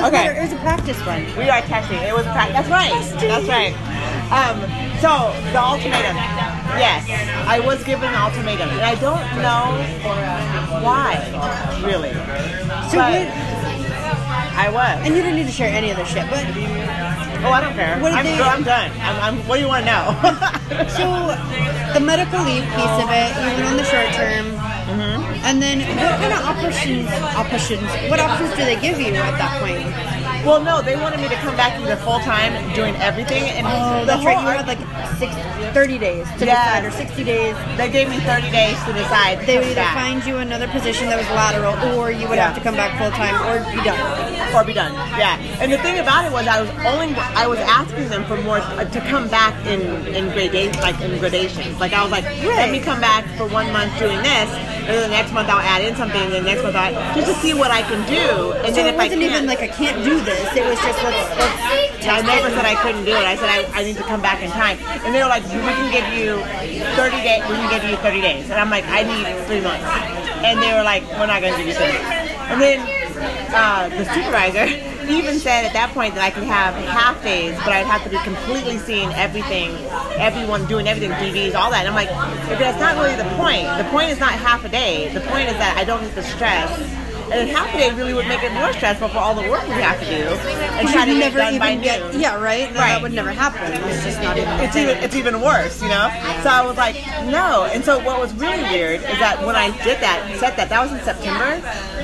Doesn't Okay. matter. It was a practice run. We are testing. It was a practice. That's right. That's right. Um, so the ultimatum. Yes, I was given an ultimatum, and I don't know why, really. So But? I was. And you didn't need to share any of this shit, but Oh, I don't care. What I'm, they- I'm done. I'm, I'm, what do you want to know? so the medical leave piece of it, you went on the short term, Mm-hmm. And then what kind of options? Options? What options do they give you at that point? Well, no, they wanted me to come back either full time doing everything, and Oh, the that's right. You had like six, 30 days to Yeah. decide, or 60 days. They gave me 30 days to decide. They would either back. find you another position that was lateral, or you would Yeah. have to come back full time, or be done. or be done. Yeah. And the thing about it was, I was only I was asking them for more uh, to come back in in gradations, like in gradations. Like I was like, let me come back for one month doing this, and then the next month I'll add in something, and the next month I just to see what I can do. And So then it if I wasn't can't, even like I can't do this. It was just let's let's. I never said I couldn't do it. I said I, I need to come back in time. And they were like, we can give you 30 days. We can give you 30 days. And I'm like, I need three months. And they were like, we're not going to give you 30. And then uh, the supervisor even said at that point that I could have half days, but I'd have to be completely seeing everything, everyone doing everything, DVs, all that. And I'm like, that's not really the point. The point is not half a day. The point is that I don't need the stress. And then half a day really would make it more stressful for all the work we have to do and try to you get never done by even get noon. yeah right. No, Right. That would never happen. It's just not even. It's even it's even worse, you know. So I was like, no. And so what was really weird is that when I did that, said that, that was in September,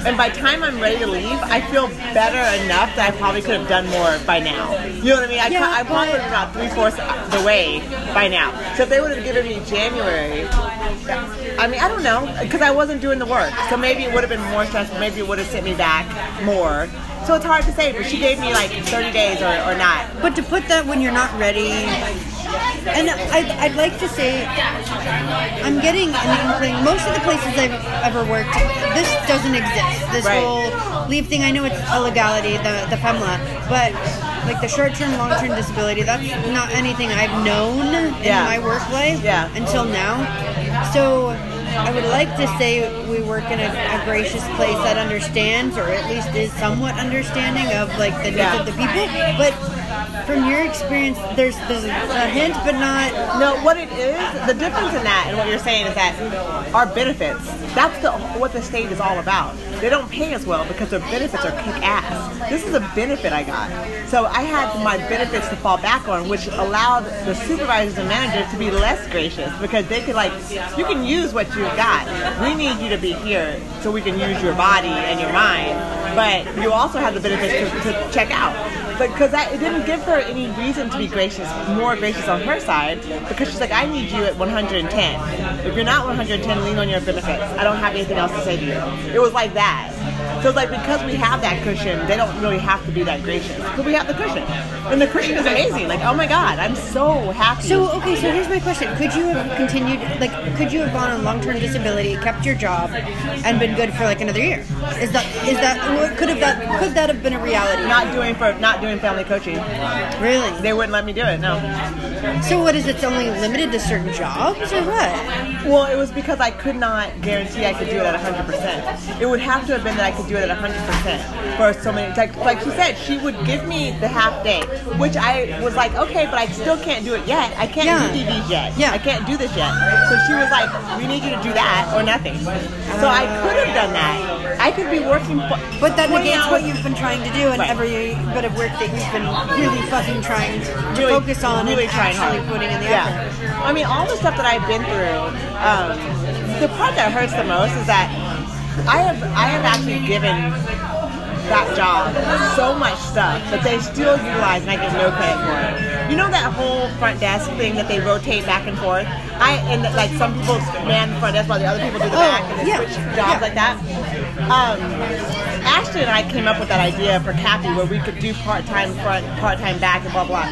and by time I'm ready to leave, I feel better enough that I probably could have done more by now. You know what I mean? I, Yeah, I probably but- would have about three fourths the way by now. So if they would have given me January, I mean, I don't know, because I wasn't doing the work. So maybe it would have been more stressful. Maybe it would have sent me back more. So it's hard to say, but she gave me like 30 days or, or not. But to put that when you're not ready, and I'd, I'd like to say, I'm getting an inkling. Most of the places I've ever worked, this doesn't exist. This Right. whole leave thing. I know it's a legality, the the FMLA, but like the short-term, long-term disability, that's not anything I've known in Yeah. my work life Yeah. until now. So. I would like to say we work in a, a gracious place that understands, or at least is somewhat understanding of like the needs Yeah. of the people. But from your experience, there's there's a hint, but not. No, what it is, the difference in that and what you're saying is that our benefits, that's the what the state is all about. They don't pay as well because their benefits are kick ass. This is a benefit I got. So I had my benefits to fall back on, which allowed the supervisors and managers to be less gracious because they could like, you can use what you've got. We need you to be here so we can use your body and your mind, but you also have the benefits to, to check out because it didn't give her any reason to be gracious, more gracious on her side, because she's like, I need you at 110. If you're not 110, lean on your benefits. I don't have anything else to say to you. It was like that. So it's like because we have that cushion, they don't really have to be that gracious because we have the cushion, and the cushion is amazing. Like, oh my god, I'm so happy. So okay, so here's my question: Could you have continued, like, could you have gone on long-term disability, kept your job, and been good for like another year? Is that is that could have that could that have been a reality? not doing for not doing family coaching, really. they wouldn't let me do it. No. So what is it? It's only limited to certain jobs, or what? Well, it was because I could not guarantee I could do it at 100%. It would have to have been that I could do it at 100% for so many. Like, like she said, she would give me the half day, which I was like, okay, but I still can't do it yet. I can't Yeah. do DVs yet. Yeah. I can't do this yet. So she was like, we need you to do that or nothing. So I could have done that. I could be working. For But that 20 negates what you've been trying to do and Right. every bit of work that you've been really fucking trying to really, focus on really and trying actually hard. putting in the yeah. effort. I mean, all the stuff that I've been through. Um, the part that hurts the most is that I have I have actually given that job so much stuff that they still utilize and I get no credit for it. You know that whole front desk thing that they rotate back and forth? I and like some people man the front desk while the other people do the Oh, back and they yeah. switch jobs Yeah. like that. Um, Ashton and I came up with that idea for Kathy where we could do part-time front, part-time back, and blah blah.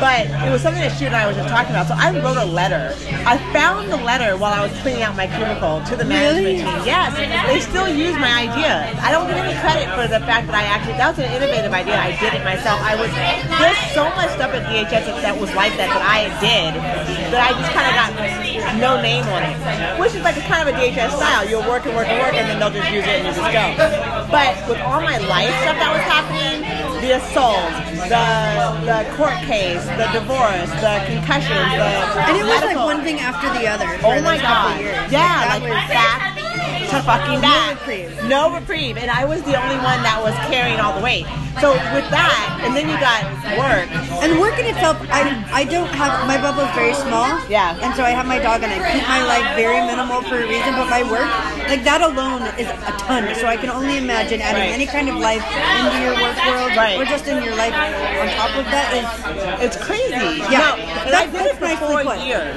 But it was something that she and I were just talking about. So I wrote a letter. I found the letter while I was cleaning out my cubicle to the management Really? team. Yes, they still use my idea. I don't get any credit for the fact that I actually that was an innovative idea. I did it myself. I was there's so much stuff at DHS that, that was like that that I did that I just kind of got no name on it, which is like a kind of a DHS style. You'll work and work and work, and then they'll just use it and you just go. But with all my life stuff that was happening, the assault, the the court case, the divorce, the concussions, the And it was like one thing after the other. Oh my god! Yeah, that like was back to fucking back. reprieve. No reprieve, and I was the only one that was carrying all the weight. So with that, and then you got work. And work in itself, I I don't have my bubble is very small. Yeah. And so I have my dog, and I keep my life very minimal for a reason. But my work, like that alone, is a ton. So I can only imagine adding Right. any kind of life into your work world, Right. or just in your life on top of that is It's crazy. Yeah, No, that- I did it that's for four years.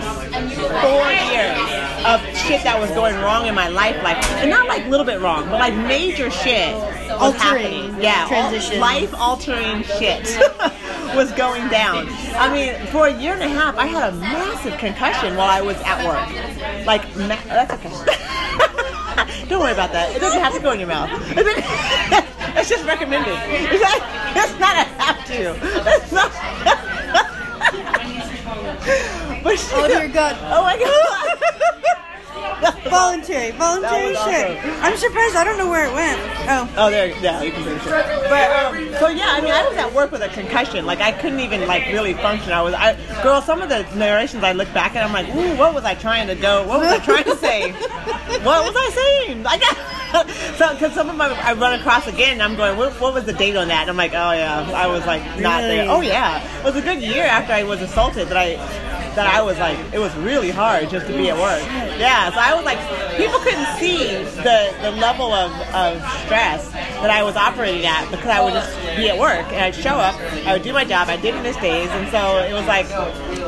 Four years of shit that was going wrong in my life, like, and not like a little bit wrong, but like major shit was Altering happening. Yeah, transition. life altering shit was going down. I mean, for a year and a half, I had a massive concussion while I was at work. Like, ma- that's okay. Don't worry about that. It doesn't have to go in your mouth. It's just recommended. It's not, it's not a have to. It's not. but Oh, dear God. Oh my god. voluntary, voluntary shit. awesome. I'm surprised. I don't know where it went. Oh. Oh, there, yeah, you can finish it. But um, so yeah, I mean, I was at work with a concussion. Like I couldn't even like really function. I was, I, girl, some of the narrations I look back at, I'm like, ooh, what was I trying to do? What was I trying to say? what was I saying? Like, so because some of my, I run across again, and I'm going, what, what was the date on that? And I'm like, oh yeah, I was like not there. Oh yeah, it was a good year after I was assaulted that I. That I was like, it was really hard just to be at work. Yeah, so I was like, people couldn't see the, the level of, of stress that I was operating at because I would just be at work and I'd show up, I would do my job, I didn't miss days, and so it was like,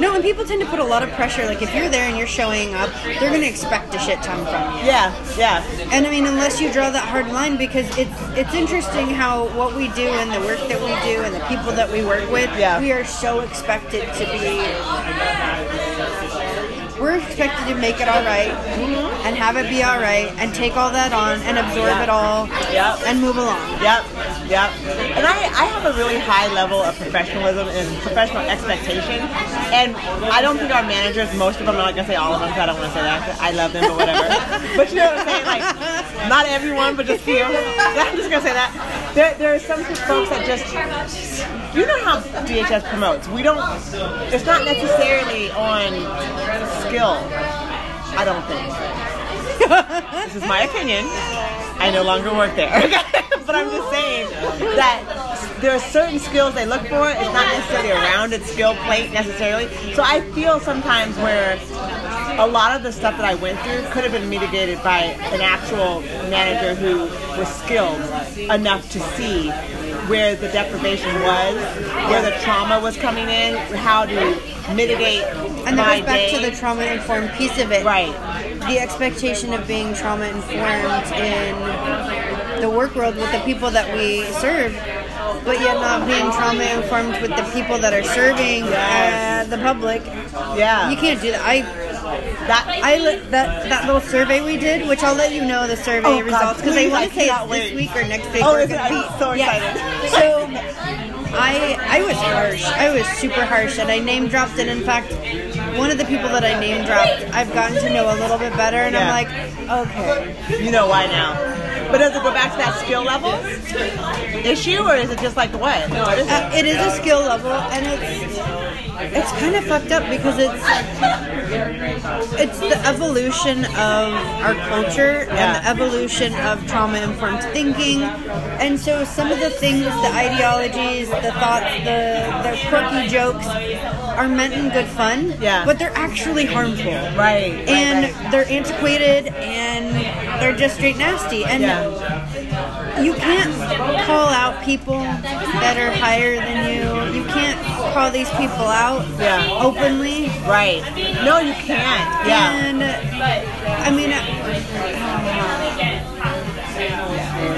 No, and people tend to put a lot of pressure. Like if you're there and you're showing up, they're gonna expect a shit ton from you. yeah, yeah, And I mean, unless you draw that hard line, because it's it's interesting how what we do and the work that we do and the people that we work with, Yeah. we are so expected to be. We're expected to make it all right mm-hmm. And have it be all right and take all that on and absorb Yeah. it all Yeah. and move along. Yep, yep. And I, I have a really high level of professionalism and professional expectation. And I don't think our managers, most of them, I'm not gonna say all of them, I don't want to say that. I love them, but whatever. but you know what I'm saying? Like, not everyone, but just few. I'm just gonna say that. There, there are some folks that just, you know how DHS promotes. We don't. It's not necessarily on skill. I don't think. this is my opinion. I no longer work there. but I'm just saying that there are certain skills they look for. It's not necessarily a rounded skill plate necessarily. So I feel sometimes where a lot of the stuff that I went through could have been mitigated by an actual manager who was skilled enough to see where the deprivation was, where the trauma was coming in, how to mitigate And that goes back day. to the trauma informed piece of it. Right. The expectation of being trauma informed in the work world with the people that we serve, but yet not being trauma informed with the people that are serving Yes. uh, the public. yeah. You can't do that. I that I li- that that little survey we did, which I'll let you know the survey Oh, results because I want to say it's wait. this week or next week. Oh, we're is it? gonna I'm be- so yeah. excited. So I I was harsh. I was super harsh, and I name dropped. And in fact, one of the people that I name dropped, I've gotten to know a little bit better, and I'm like, okay. You know why now. But does it go back to that skill level issue, or is it just like what? No, it isn't. Uh, it is a skill level, and it's it's kind of fucked up because it's it's the evolution of our culture Yeah. and the evolution of trauma informed thinking, and so some of the things, the ideologies, the thoughts, the the quirky jokes are meant in good fun, Yeah. but they're actually harmful. right, right, And right. they're antiquated and they're just straight nasty. And Yeah. you can't call out people that are higher than you. You can't call these people out Yeah. openly. Right. No, you can't. Yeah. And I mean,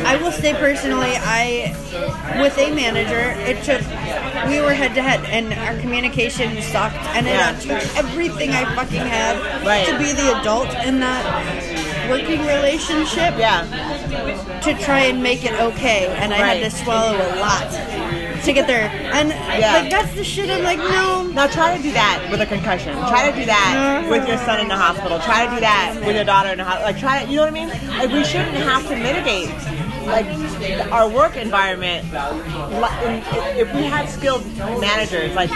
I will say personally, I with a manager, it took we were head to head, and our communication sucked, and Yeah. it took everything I fucking had Right. to be the adult in that working relationship Yeah. to try and make it okay, and I Right. had to swallow a lot to get there. And Yeah. like that's the shit. I'm like, no, Now try to do that with a concussion. Try to do that uh-huh. with your son in the hospital. Try to do that with your daughter in the hospital. Like try to, you know what I mean? Like we shouldn't have to mitigate like our work environment. If we had skilled managers, like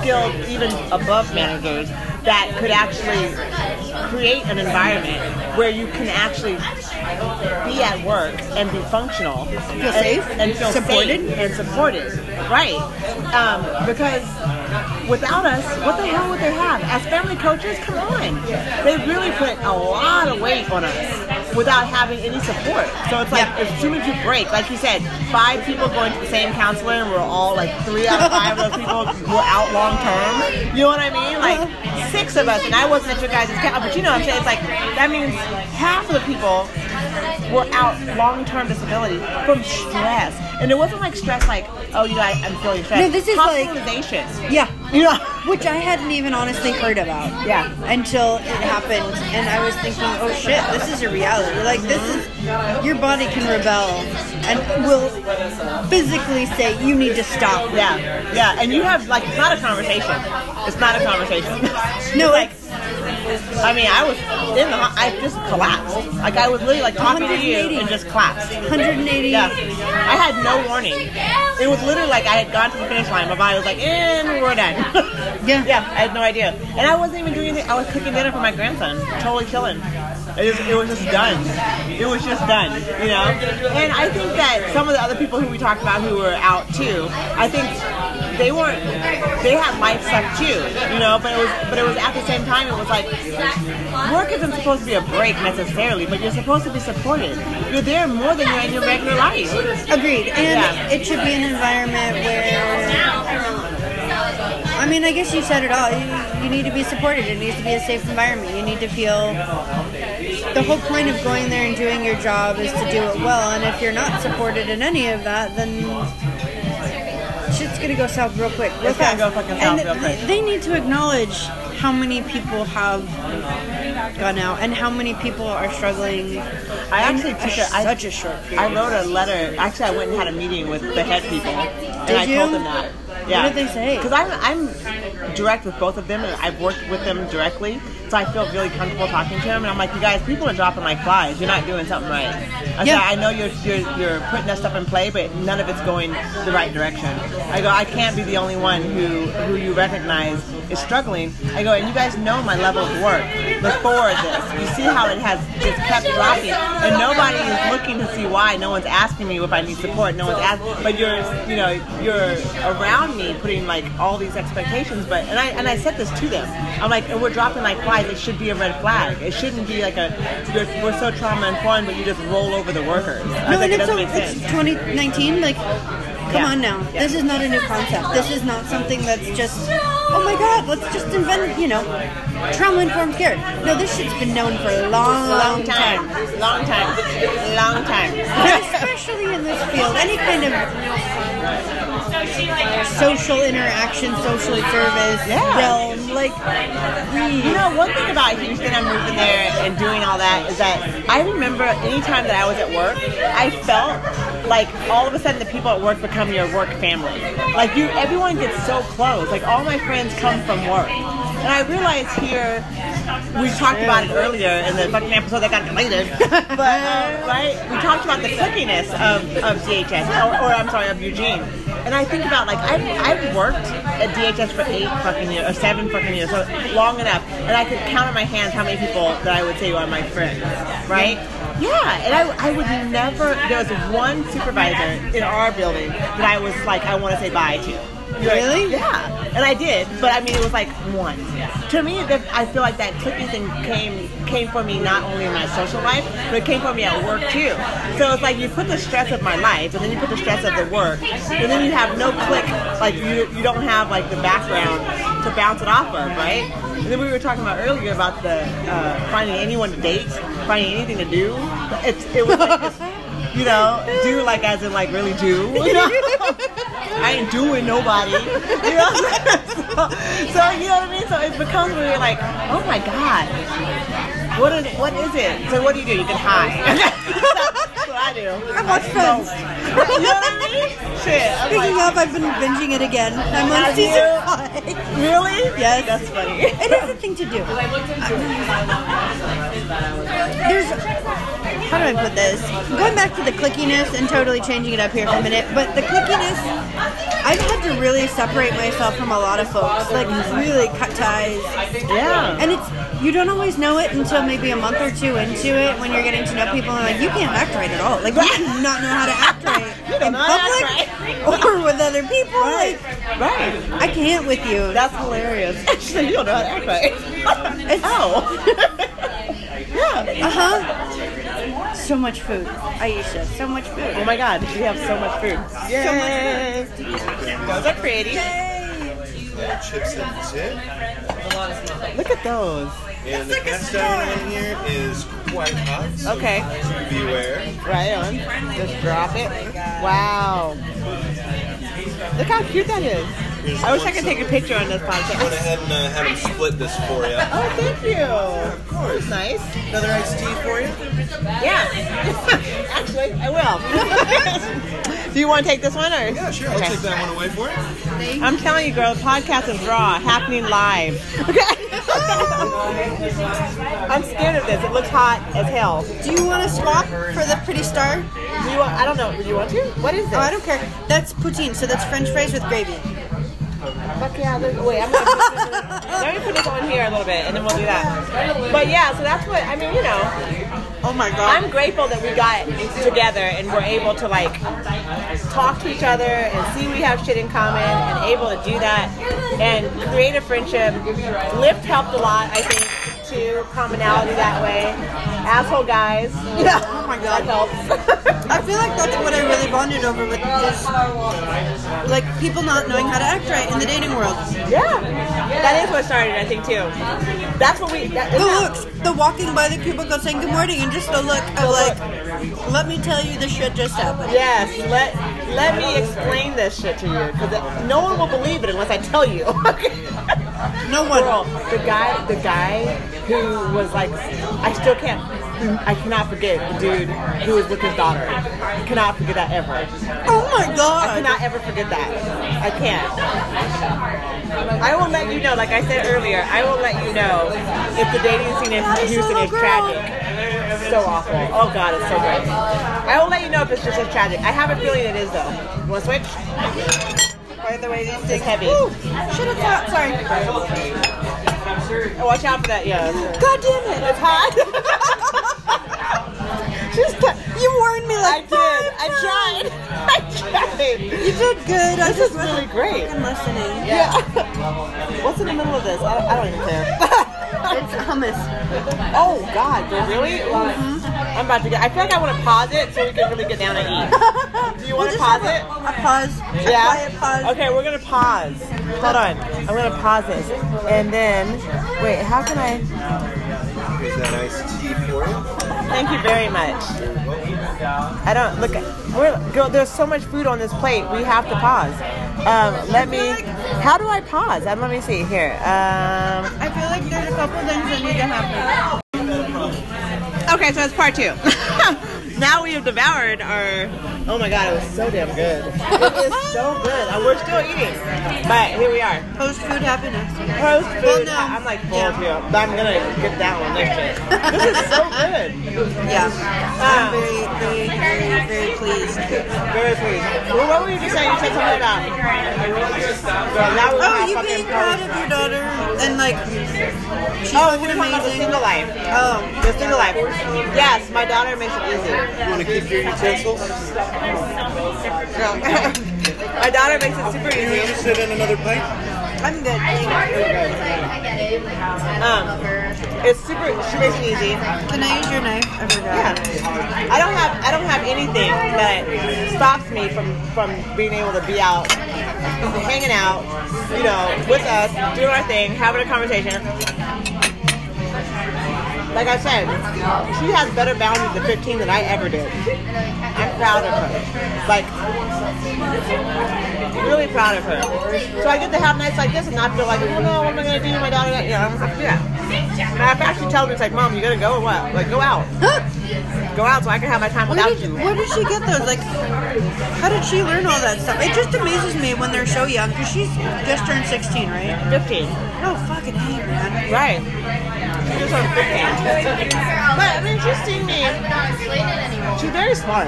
skilled even above managers, that could actually create an environment where you can actually be at work and be functional, feel safe, and feel supported. and supported, right? Um, because without us, what the hell would they have? As family coaches, come on, they really put a lot of weight on us without having any support. So it's like Yeah. as soon as you break, like you said, five people going to the same counselor, and we're all like three out of five of those people were out long term. You know what I mean? Like uh-huh. six of us, and I wasn't at your guys' count, but you know what I'm saying? It's like that means half of the people were out long-term disability from stress, and it wasn't like stress like, oh, you know, I, I'm feeling stressed. No, this is like- hospitalization. Yeah. Which I hadn't even honestly heard about. Yeah. Until it happened, and I was thinking, oh shit, this is a reality. Like this is your body can rebel and will physically say you need to stop. Yeah, yeah, and you have like it's not a conversation. It's not a conversation. No, like I mean, I was in the I just collapsed. Like I was literally like talking to you 180. and just collapsed. 180. Yeah, I had no warning. It was literally like I had gone to the finish line. My body was like, and we're done. Yeah. yeah. I had no idea, and I wasn't even doing anything. I was cooking dinner for my grandson, totally chilling. It was, it was just done. It was just done, you know. And I think that some of the other people who we talked about who were out too, I think they weren't. They had life stuff too, you know. But it was, but it was at the same time. It was like work isn't supposed to be a break necessarily, but you're supposed to be supported. You're there more than you're in your regular life. Agreed. And Yeah. it should be an environment where. I mean, I guess you said it all. You, you need to be supported. It needs to be a safe environment. You need to feel. The whole point of going there and doing your job is to do it well. And if you're not supported in any of that, then gonna go south real quick. Real It's gonna go fucking south and real quick. th- They need to acknowledge how many people have gone out and how many people are struggling. I actually took a, I, such a short period. I wrote a letter. Actually, I went and had a meeting with the head people, and Did I you? told them that. Yeah. What did they say? Because I'm I'm direct with both of them, and I've worked with them directly, so I feel really comfortable talking to them. And I'm like, you guys, people are dropping like flies. You're not doing something right. I Yeah. said, I know you're, you're you're putting that stuff in play, but none of it's going the right direction. I go, I can't be the only one who who you recognize is struggling. I go, and you guys know my level of work before this. You see how it has just kept dropping, and nobody is looking to see why. No one's asking me if I need support. No one's asking, but you're, you know, you're around me putting like all these expectations. But and I and I said this to them. I'm like, and we're dropping like flies. It should be a red flag. It shouldn't be like a we're so trauma informed, but you just roll over the workers. No, like, and it it's, it's 2019. Like, come Yeah. on now. Yeah. This is not a new concept. This is not something that's just, oh my god, let's just invent, you know, trauma informed care. No, this shit's been known for a long, Long time, long time, long time. Especially in this field, any kind of social interaction, social service Yeah. realm, like, You know, one thing about Houston, I'm moving there and doing all that is that I remember anytime that I was at work, I felt like all of a sudden the people at work become your work family. Like you, everyone gets so close. Like all my friends come from work, and I realized here. We talked about it earlier in the fucking episode that got deleted, but uh, right, we talked about the clickiness of, of DHS, or, or I'm sorry, of Eugene. And I think about like I've, I've worked at DHS for eight fucking years or seven fucking years, so long enough, and I could count on my hands how many people that I would say are my friends, right? Yeah, and I, I would never. There was one supervisor in our building that I was like, I want to say bye to. Really? Yeah, and I did, but I mean, it was like one. To me, that I feel like that clicking thing came came for me not only in my social life, but it came for me at work too. So it's like you put the stress of my life, and then you put the stress of the work, and then you have no click. Like you you don't have like the background to bounce it off of, right? And then we were talking about earlier about the uh, finding anyone to date, finding anything to do. It's it was like this, you know, do like as in like really do. You know? I ain't doing nobody. You know? so, so you know what I mean? So it becomes where you're like, oh my god, what is what is it? So what do you do? You can hide. That's what I do. I watch Friends. You know what I mean? Shit. I'm Speaking like, off, I've been binging it again. I'm on Have season you? five. Really? Yes. That's funny. It is a thing to do. There's how do I put this? I'm going back to the clickiness and totally changing it up here for a minute, but the clickiness, I've had to really separate myself from a lot of folks, like really cut ties. Yeah. And it's you don't always know it until maybe a month or two into it when you're getting to know people and like you can't act right at all. Like you do not know how to act right in know how to public act or with other people. Right. Like Right. I can't with you. That's hilarious. Actually, you don't know how to act right. It's- oh. yeah. Uh huh. So much food, Aisha. So much food. Oh my god, we have so much food. Yay. Those are pretty. chips and dip. Look at those. And the cast iron on here is quite hot. So Okay. Beware. Right on. Just drop it. Wow. Look how cute that is. Here's I wish I could take a picture on this podcast. I Went ahead and uh, had him split this for you. Oh, thank you. Of course. Nice. Another iced tea for you? Yeah. Actually, I will. Do you want to take this one or? Yeah, sure. I'll Okay. take that one away for you. I'm telling you, girl, the podcast is raw, happening live. Okay. I'm scared of this. It looks hot as hell. Do you want to swap for the pretty star? Do you want? I don't know. Do you want to? What is this? Oh, I don't care. That's poutine, so that's French fries with gravy. Fuck yeah. Wait, I'm gonna let me put this on here a little bit, and then we'll do that. But yeah, so that's what I mean. You know, Oh my god. I'm grateful that we got together and we're able to like talk to each other and see we have shit in common and able to do that and create a friendship. Lyft helped a lot, I think, too. Commonality that way. Asshole guys. Yeah. Oh my That god. helps. I feel like that's what I really bonded over with is like people not knowing how to act right in the dating world. yeah. That is what started, I think, too. That's what we. That, the that, looks, the walking by the cubicle saying good morning, and just the look of like, let me tell you this shit just happened. Yes, let let me explain this shit to you because no one will believe it unless I tell you. No one. Girl, the guy, the guy who was like, I still can't, I cannot forget the dude who was with his daughter. I cannot forget that ever. Oh my god! I cannot ever forget that. I can't. I will let you know, like I said earlier, I will let you know if the dating scene in Houston is tragic. So awful. Oh god, it's so great. I will let you know if it's just as tragic. I have a feeling it is though. You want to switch? By the way, these things heavy. Shit, it's hot. Sorry. Oh, watch out for that, yeah. God damn it. It's hot. Just You warned me I like did. five I tried. I tried. You did good. I This just is really great. wasn't listening. Yeah. What's in the middle of this? I I don't even care. It's hummus. oh God, really? Mm-hmm. I'm about to get. I feel like I want to pause it so we can really get down and eat. Do you want We'll to pause have it? A, a pause. A Yeah. quiet pause. Okay, we're gonna pause. Hold on. I'm gonna pause this, and then wait. How can I? Here's that iced tea for you. Thank you very much. I don't look. We're, girl, there's so much food on this plate. We have to pause. Um, let me. How do I pause? Um, let me see here. Um, I feel like there's a couple things that need to happen. Okay, so it's part two. now we have devoured our. Oh my god, it was so damn good. It is so good. And we're still eating, but here we are. Post food happiness. Post Well, food. no. I'm like full Yeah. too. But I'm gonna get that one next shit. This is so good. Yeah. I'm very, very, very, very pleased. Very pleased. Well, what were you just saying? You said something about. Girl, that was Oh, you fucking being proud of your daughter and like she's Oh, fucking we're talking about the single life. Oh, The single life. Yes, my daughter makes it easy. You want to keep your utensils? No. my daughter makes it super Are you easy. interested in another pipe? I'm good. I get it. Um, it's super. She makes it easy. Can I use your knife? I forgot. Yeah. I don't have. I don't have anything that stops me from from being able to be out, hanging out, you know, with us, doing our thing, having a conversation. Like I said, she has better boundaries at 15 than I ever did. I'm proud of her. Like, really proud of her. So I get to have nights like this and not feel like, oh no, what am I going to do to my daughter? You know, I'm like, yeah. Matter of fact, she tells me, it's like, Mom, you going to go or what? Like, go out. go out so I can have my time Where without did, you. where did she get those? Like, how did she learn all that stuff? It just amazes me when they're so young because she's just turned 16, right? 15. Oh, fucking hate, man. Right. She just turned 15. But I mean, she's me. She's very smart.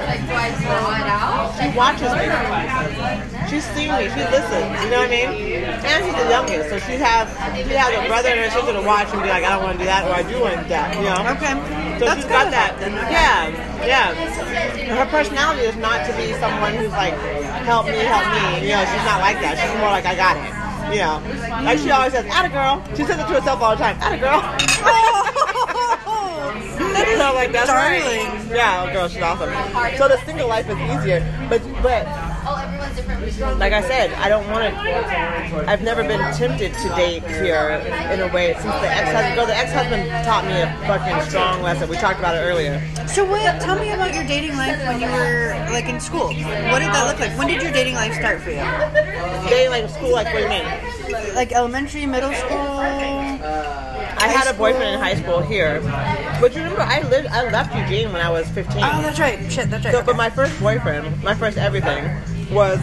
She watches me. She's seen me. She listens. You know what I mean? And she's the youngest, so she has she has a brother and a sister to watch and be like, I don't want to do that, or I do want to do that. You know? Okay. So That's she's got that. Yeah, yeah. Her personality is not to be someone who's like, help me, help me. You know, she's not like that. She's more like, I got it. You know, like she always says, "Atta girl." She says it to herself all the time. "Atta girl." That is So like that's right. Yeah, girl, she's awesome. So the single life is easier, but but like I said, I don't want to. I've never been tempted to date here in a way since the ex-husband. Girl, the ex-husband taught me a fucking strong lesson. We talked about it earlier. So what? Tell me about your dating life when you were like in school. What did that look like? When did your dating life start for you? Dating like school, like what do you mean? Like elementary, middle school? I had a boyfriend in high school here, but you remember I lived. I left Eugene when I was 15. Oh, that's right. Shit, that's right. So, but my first boyfriend, my first everything, was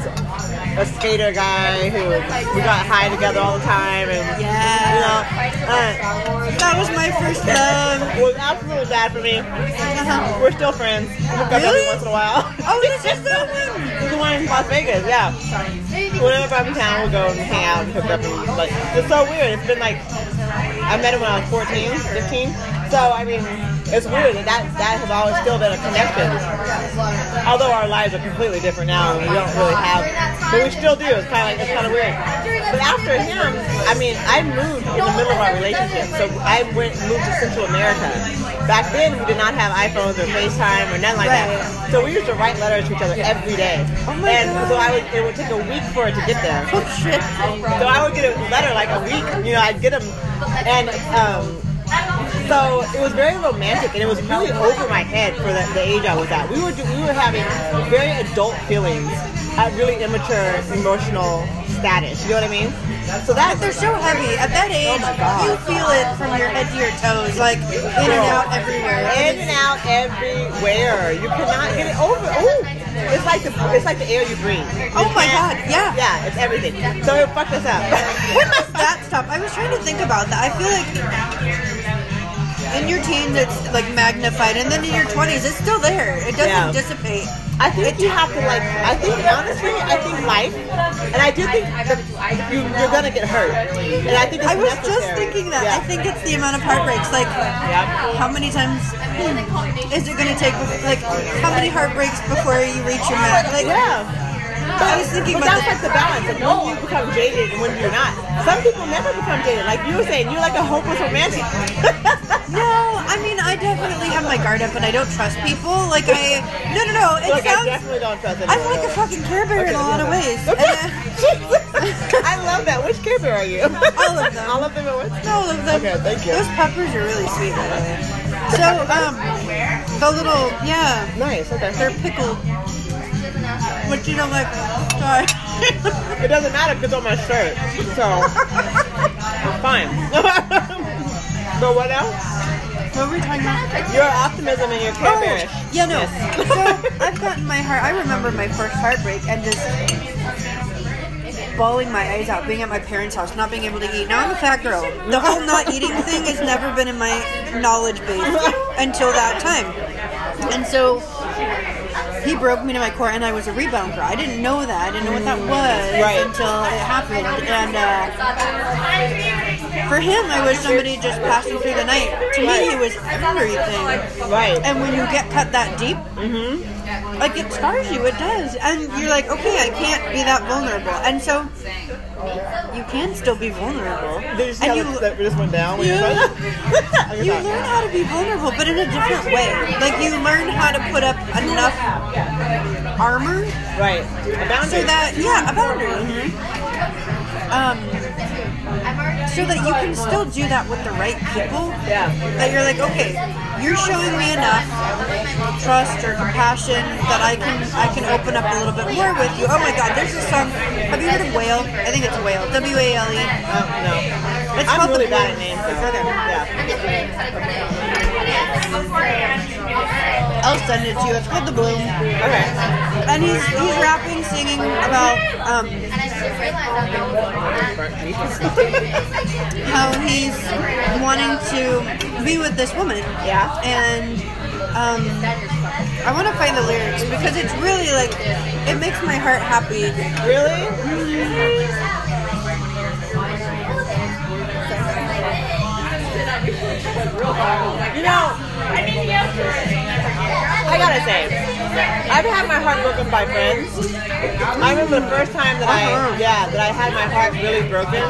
a skater guy who we got high together all the time, and Yeah. you know, uh, that was my first love. it was absolutely bad for me. Uh-huh. We're still friends. We hook up every once in a while. Oh, this is that one. The one in Las Vegas, yeah. Whenever I'm in town, we'll go and hang out and hook up and like. It's so weird. It's been like I met him when I was 14, 15. So I mean, it's weird that that, that has always still been a connection. Although our lives are completely different now, and we don't really have, but we still do. It's kind of like it's kind of weird. But after him, I mean, I moved in the middle of our relationship, so I went moved to Central America. Back then, we did not have iPhones or FaceTime or nothing like that. So we used to write letters to each other every day, Oh my and God. so I would it would take a week for it to get there. Oh shit. So I would get a letter like a week. You know, I'd get them, and um, so it was very romantic, and it was really over my head for the, the age I was at. We were we were having very adult feelings at really immature emotional status. You know what I mean? So that They're so heavy. At that age, oh you feel it from your head to your toes, like in and out everywhere. in and out everywhere. You cannot get it over. Ooh, it's like the it's like the air you breathe. Oh my God, yeah. yeah, it's everything. So it fucked us up. When does that stop? I was trying to think about that. I feel like in your teens it's like magnified, and then in your twenties it's still there. It doesn't Yeah. dissipate. I think you have to like. I think honestly, I think life, and I do think that you, you're gonna get hurt, and I think it's I was necessary. just thinking that. Yeah. I think it's the amount of heartbreaks. Like, Yep. how many times is it going to take? Like, how many heartbreaks before you reach your max? Like, Yeah. I was thinking But that's that. like the balance of when you become jaded and when you're not. Some people never become jaded. Like you were saying, you're like a hopeless romantic. No, I mean, I definitely have my guard up, and I don't trust people. Like, I no, no, no. It like I sounds. definitely don't trust anyone. I'm like a fucking Care Bear in a lot of ways. Okay. I love that. Which Care Bear are you? All of them. All of them at once. uh, all of them. Okay, thank you. Those peppers are really sweet, by the way. So, um, the little, yeah, Nice. Okay. they're pickled. But you don't like. Uh, sorry. It doesn't matter because on my shirt, so it's fine. so, what else? what were we talking about? Your optimism and your Care Oh, yeah, no. So I've gotten my heart. I remember my first heartbreak and just bawling my eyes out, being at my parents' house, not being able to eat. Now I'm a fat girl. The whole not eating thing has never been in my knowledge base until that time. And so he broke me to my core, and I was a rebound girl. I didn't know that. I didn't know what that was Right. until it happened. And uh, for him, I was somebody just passing through the night. To me, he was everything. Right. And when you get cut that deep, like it scars you. It does, and you're like, okay, I can't be that vulnerable. And so you can still be vulnerable, Did you see and how you that just went down? When Yeah. you you learn how to be vulnerable, but in a different way. Like you learn how to put up enough armor Right. A boundary. so that yeah, a boundary. Um, so that you can still do that with the right people. Yeah. That you're like, okay, you're showing me enough trust or compassion that I can I can open up a little bit more with you. Oh my God, there's this song. Have you heard of Wale? I think it's Wale. W A L E. Oh, no. It's I'm called really the bad Blue- at names. Okay. Yeah. I'll send it to you. It's called The Bloom. Okay. And he's he's rapping, singing about um, how he's wanting to be with this woman. Yeah. And um, I want to find the lyrics because it's really like it makes my heart happy. Really? You know, I gotta say, I've had my heart broken by friends. I remember the first time that I, yeah, that I had my heart really broken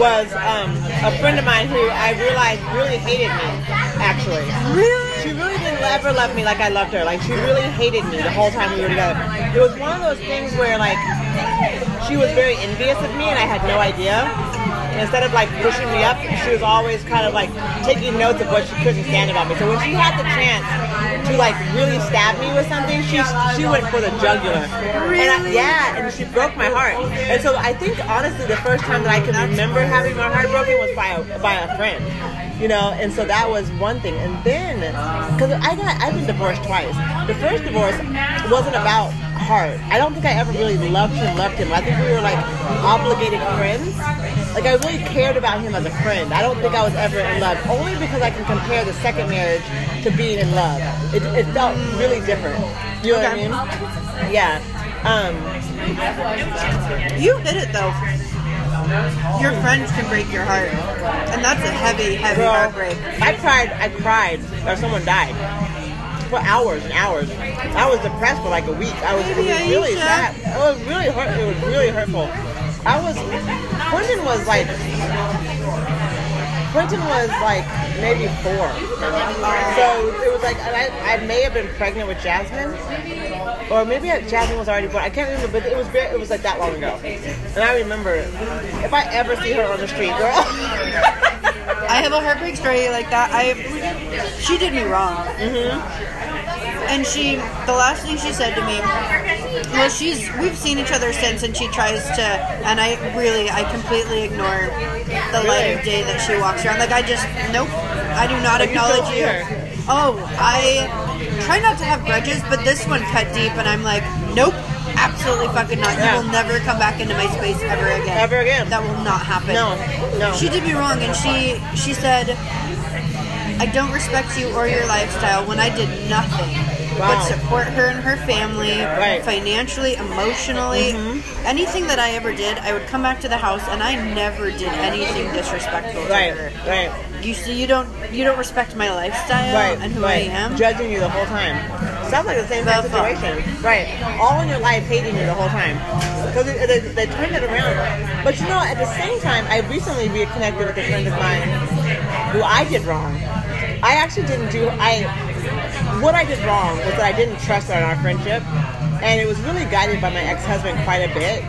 was um, a friend of mine who I realized really hated me. Actually, Really? she really didn't ever love me like I loved her. Like she really hated me the whole time we were together. It was one of those things where like she was very envious of me and I had no idea. And instead of like pushing me up, she was always kind of like taking notes of what she couldn't stand about me. So when she had the chance to like really stab me with something, she she went for the jugular. And I, Really? yeah, and she broke my heart. And so I think honestly the first time that I can remember having my heart broken was by a, by a friend. You know, and so that was one thing. And then, because I got, I've been divorced twice. The first divorce wasn't about heart. I don't think I ever really loved him, loved him. I think we were like obligated friends. Like I really cared about him as a friend. I don't think I was ever in love. Only because I can compare the second marriage to being in love. It, it felt really different. You know what I mean? Yeah. Um, You hit it though. Your friends can break your heart, and that's a heavy, heavy Girl, heartbreak. I cried. I cried or someone died for hours and hours. I was depressed for like a week. I was, it was really sad. It was really hurt. It was really hurtful. I was. Quentin was like. Quentin was like maybe four. So it was like, and I, I may have been pregnant with Jasmine, or maybe Jasmine was already born. I can't remember, but it was very, it was like that long ago. And I remember, if I ever see her on the street, girl. I have a heartbreak story like that. I she did me wrong. Mm-hmm. And she, the last thing she said to me, well, she's we've seen each other since, and she tries to, and I really, I completely ignore the light of day that she walks around. Like I just, nope, I do not Like, acknowledge don't you. Oh, I try not to have grudges, but this one cut deep, and I'm like, nope. Absolutely fucking not. Yeah. You will never come back into my space ever again. Ever again. That will not happen. No, no. She did me wrong, and she she said, "I don't respect you or your lifestyle." When I did nothing Wow. but support her and her family, Right. financially, emotionally, Mm-hmm. anything that I ever did, I would come back to the house, and I never did anything disrespectful to Right, her. right, You see, you don't you don't respect my lifestyle right, and who right. I am. Judging you the whole time. Sounds like the same The fuck. situation. Right. All in your life hating you the whole time. Because they, they, they turned it around. But you know, at the same time, I recently reconnected with a friend of mine who I did wrong. I actually didn't do, I, what I did wrong was that I didn't trust her in our friendship. And it was really guided by my ex-husband quite a bit.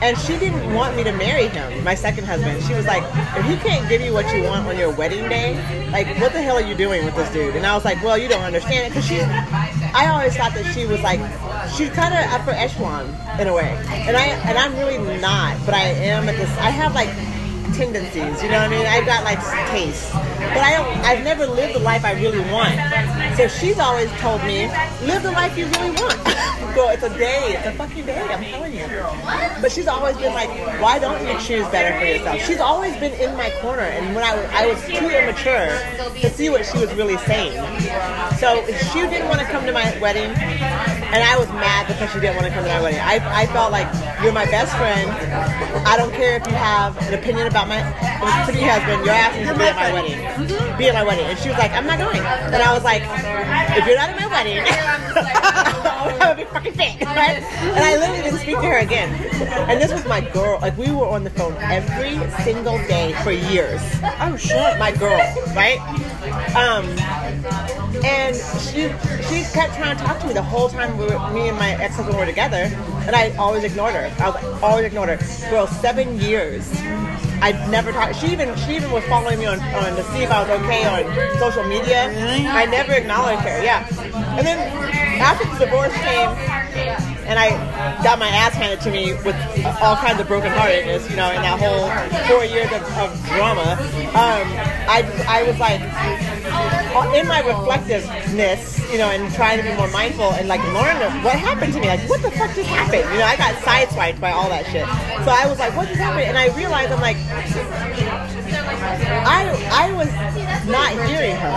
And she didn't want me to marry him, my second husband. She was like, if he can't give you what you want on your wedding day, like, what the hell are you doing with this dude? And I was like, well, you don't understand it. Because she, I always thought that she was like, she's kind of upper echelon in a way. And I, and I'm really not, but I am at this, I have like, tendencies. You know what I mean? I've got like tastes, but I don't. I've never lived the life I really want. So she's always told me, live the life you really want. Girl, it's a day. It's a fucking day. I'm telling you. But she's always been like, why don't you choose better for yourself? She's always been in my corner, and when I was, I was too immature to see what she was really saying. So if she didn't want to come to my wedding, and I was mad because she didn't want to come to my wedding. I, I felt like you're my best friend. I don't care if you have an opinion about my pretty husband. Your ass needs to be at my wedding. Be at my wedding. And she was like, I'm not going. And I was like, if you're not at my wedding, I'm gonna be fucking fit, right? And I literally didn't speak to her again. And this was my girl. Like we were on the phone every single day for years Oh shit! my girl, right? Um, And she she kept trying to talk to me the whole time we were, me and my ex husband were together, and I always ignored her. I was- always ignored her. Girl, seven years. I never talked. She even she even was following me on, on to see if I was okay on social media. I never acknowledged her. Yeah. And then after the divorce came, and I got my ass handed to me with all kinds of brokenheartedness, you know, in that whole four years of, of drama. Um, I I was like, in my reflectiveness, you know, and trying to be more mindful and like learn what happened to me. Like, what the fuck just happened? You know, I got sideswiped by all that shit. So I was like, what just happened? And I realized I'm like, I I was not hearing her,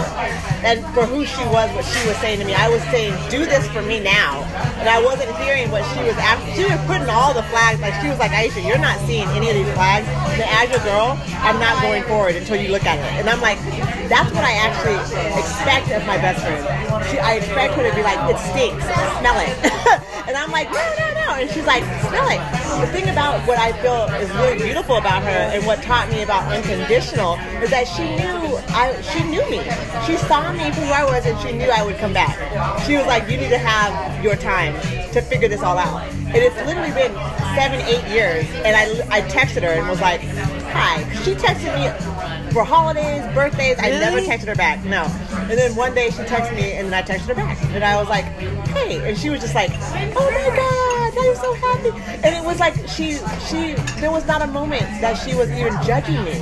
and for who she was, what she was saying to me. I was saying, "Do this for me now," and I wasn't hearing what she was. After, she was putting all the flags. Like she was like, "Aisha, you're not seeing any of these flags. And as your girl, I'm not going forward until you look at it." And I'm like, that's what I actually expect of my best friend. She, I expect her to be like, "It stinks. Smell it," and I'm like, "No, no, no." And she's like, "Smell it." The thing about what I feel is really beautiful about her, and what taught me about unconditional, is that she knew I. She knew me. She saw me for who I was, and she knew I would come back. She was like, "You need to have your time to figure this all out." And it's literally been seven, eight years, and I, I texted her and was like, "Hi." She texted me for holidays, birthdays. I never texted her back. No. And then one day she texted me, and then I texted her back, and I was like, "Hey," and she was just like, "Oh my god, I'm so happy." And it was like she she there was not a moment that she was even judging me.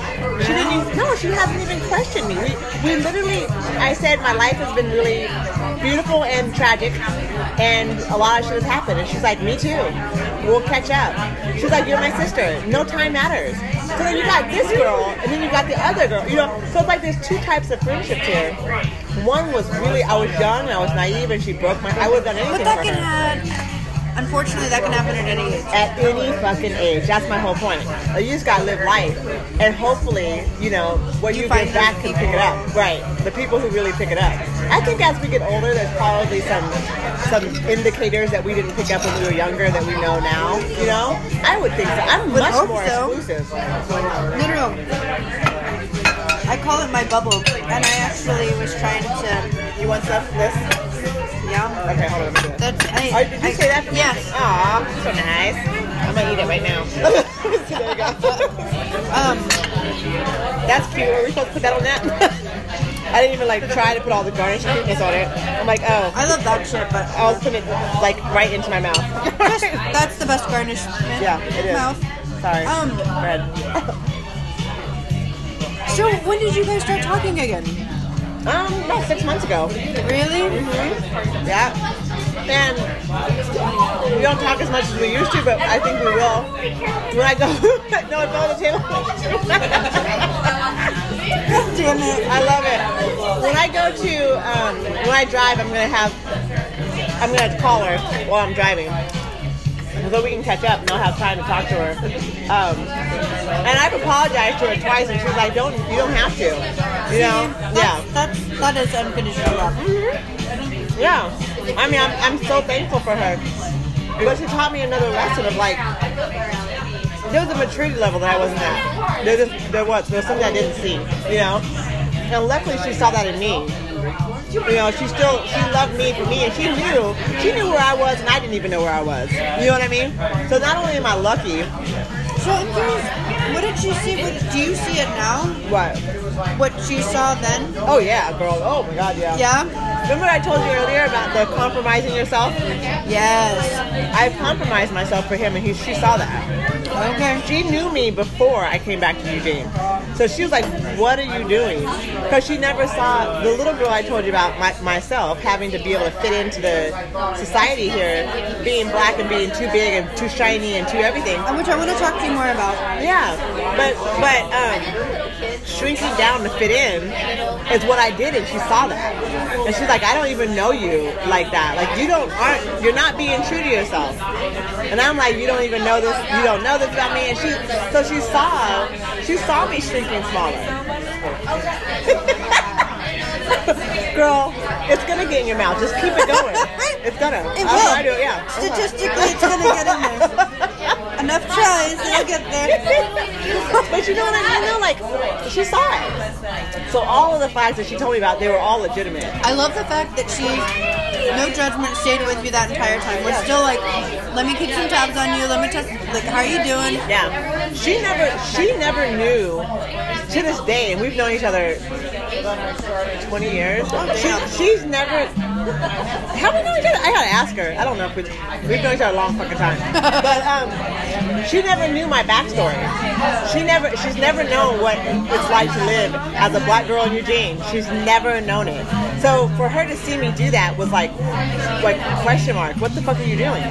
She didn't even no, she hasn't even questioned me. We we literally I said my life has been really beautiful and tragic and a lot of shit has happened and she's like, Me too. We'll catch up. She's like, You're my sister. No time matters. So then you got this girl and then you got the other girl. You know, so it's like there's two types of friendships here. One was really I was young and I was naive and she broke my I would have done anything But that can happen. Unfortunately, that can happen at any age. at any fucking age. That's my whole point. You just gotta live life, and hopefully, you know, what You you, find give back can pick it up. Right, the people who really pick it up. I think as we get older, there's probably some some indicators that we didn't pick up when we were younger that we know now. You know, I would think so. I'm Would much more so. exclusive. No, no, no. I call it my bubble, and I actually was trying to. You want some? This? Yeah. Okay, hold on. Let me do it. That's. I, Oh, did you I- say that? For me? Yes. Aw, so nice. I'm gonna eat it right now. there you go. Um. That's cute. Are we supposed to put that on that? I didn't even like try to put all the garnish cuteness on it. I'm like, oh, I love that shit, but I was putting it like right into my mouth. just, that's the best garnishment. yeah, it is. Mouth. Sorry. Um. Bread. So when did you guys start talking again? Um, about six months ago. Really? Yeah. And we don't talk as much as we used to, but I think we will. When I go, no, it's on the table. Damn it. I love it. When I go to, um, when I drive, I'm gonna have, I'm gonna call her while I'm driving, so we can catch up and I'll have time to talk to her. Um, and I've apologized to her twice, and she's like, "Don't, you don't have to." You know? That's, Yeah. That's, that is unconditional love. Mm-hmm. Yeah. I mean, I'm, I'm so thankful for her. But she taught me another lesson of like, there was a maturity level that I wasn't at. There, just, there was. There was something I didn't see, you know? And luckily she saw that in me. You know, she still, she loved me for me and she knew, she knew where I was and I didn't even know where I was. You know what I mean? So not only am I lucky, So I'm curious, what did she see? What, do you see it now? what? What she saw then? Oh yeah, girl. Oh my god, yeah. Yeah? Remember I told you earlier about the compromising yourself? Yes. I compromised myself for him and he, she saw that. Okay. She knew me before I came back to Eugene. So she was like, What are you doing? Because she never saw the little girl I told you about my, myself having to be able to fit into the society here, being black and being too big and too shiny and too everything. Which I want to talk to you more about. Yeah, but but um, shrinking down to fit in is what I did, and she saw that, and she's like, I don't even know you like that. Like you don't aren't you're not being true to yourself. And I'm like, you don't even know this. You don't know this about me. And she so she saw she saw me shrinking smaller. Girl, it's gonna get in your mouth. Just keep it going. It's gonna. It I'll will. try to, yeah. Statistically, it's gonna get in there. Enough tries, it'll get there. but you know what I mean? Though? Like, she saw it. So all of the flags that she told me about, they were all legitimate. I love the fact that she, no judgment, stayed with you that entire time. We're still like, let me keep some tabs on you. Let me test, like, how are you doing? Yeah. She never, she never knew. To this day, and we've known each other 20 years. Oh, she, she's never. Have we known each other? I gotta ask her. I don't know if we've, we've known each other a long fucking time. But um, she never knew my backstory. She never. She's never known what it's like to live as a black girl in Eugene. She's never known it. So for her to see me do that was like, like question mark. What the fuck are you doing?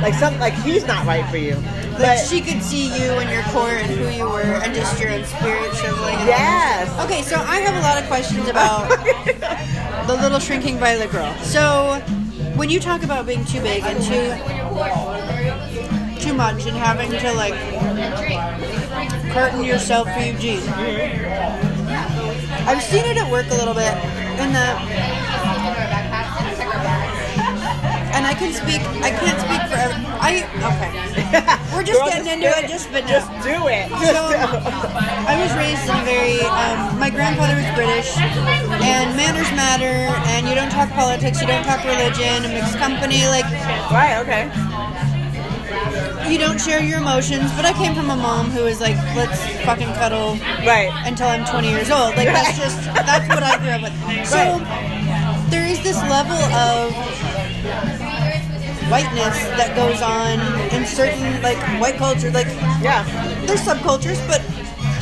Like some, like he's not right for you. But she could see you and your core and who you were and just your own spirit shriveling. and- yes. Okay, so I have a lot of questions about the little shrinking violet girl. So, when you talk about being too big and too too much and having to like curtain yourself for Eugene, mm-hmm. I've seen it at work a little bit in the. And I can speak. I can't speak for. Every, I okay. We're just Girl, getting into it. Just but Just do it. Just so, do. I was raised in a very. Um, my grandfather was British, and manners matter, and you don't talk politics, you don't talk religion, a mixed company, like Right. Okay. You don't share your emotions. But I came from a mom who was like, let's fucking cuddle Right. until I'm 20 years old. Like that's just that's what I grew up with. So there is this level of whiteness that goes on in certain like white culture, like Yeah. there's subcultures, but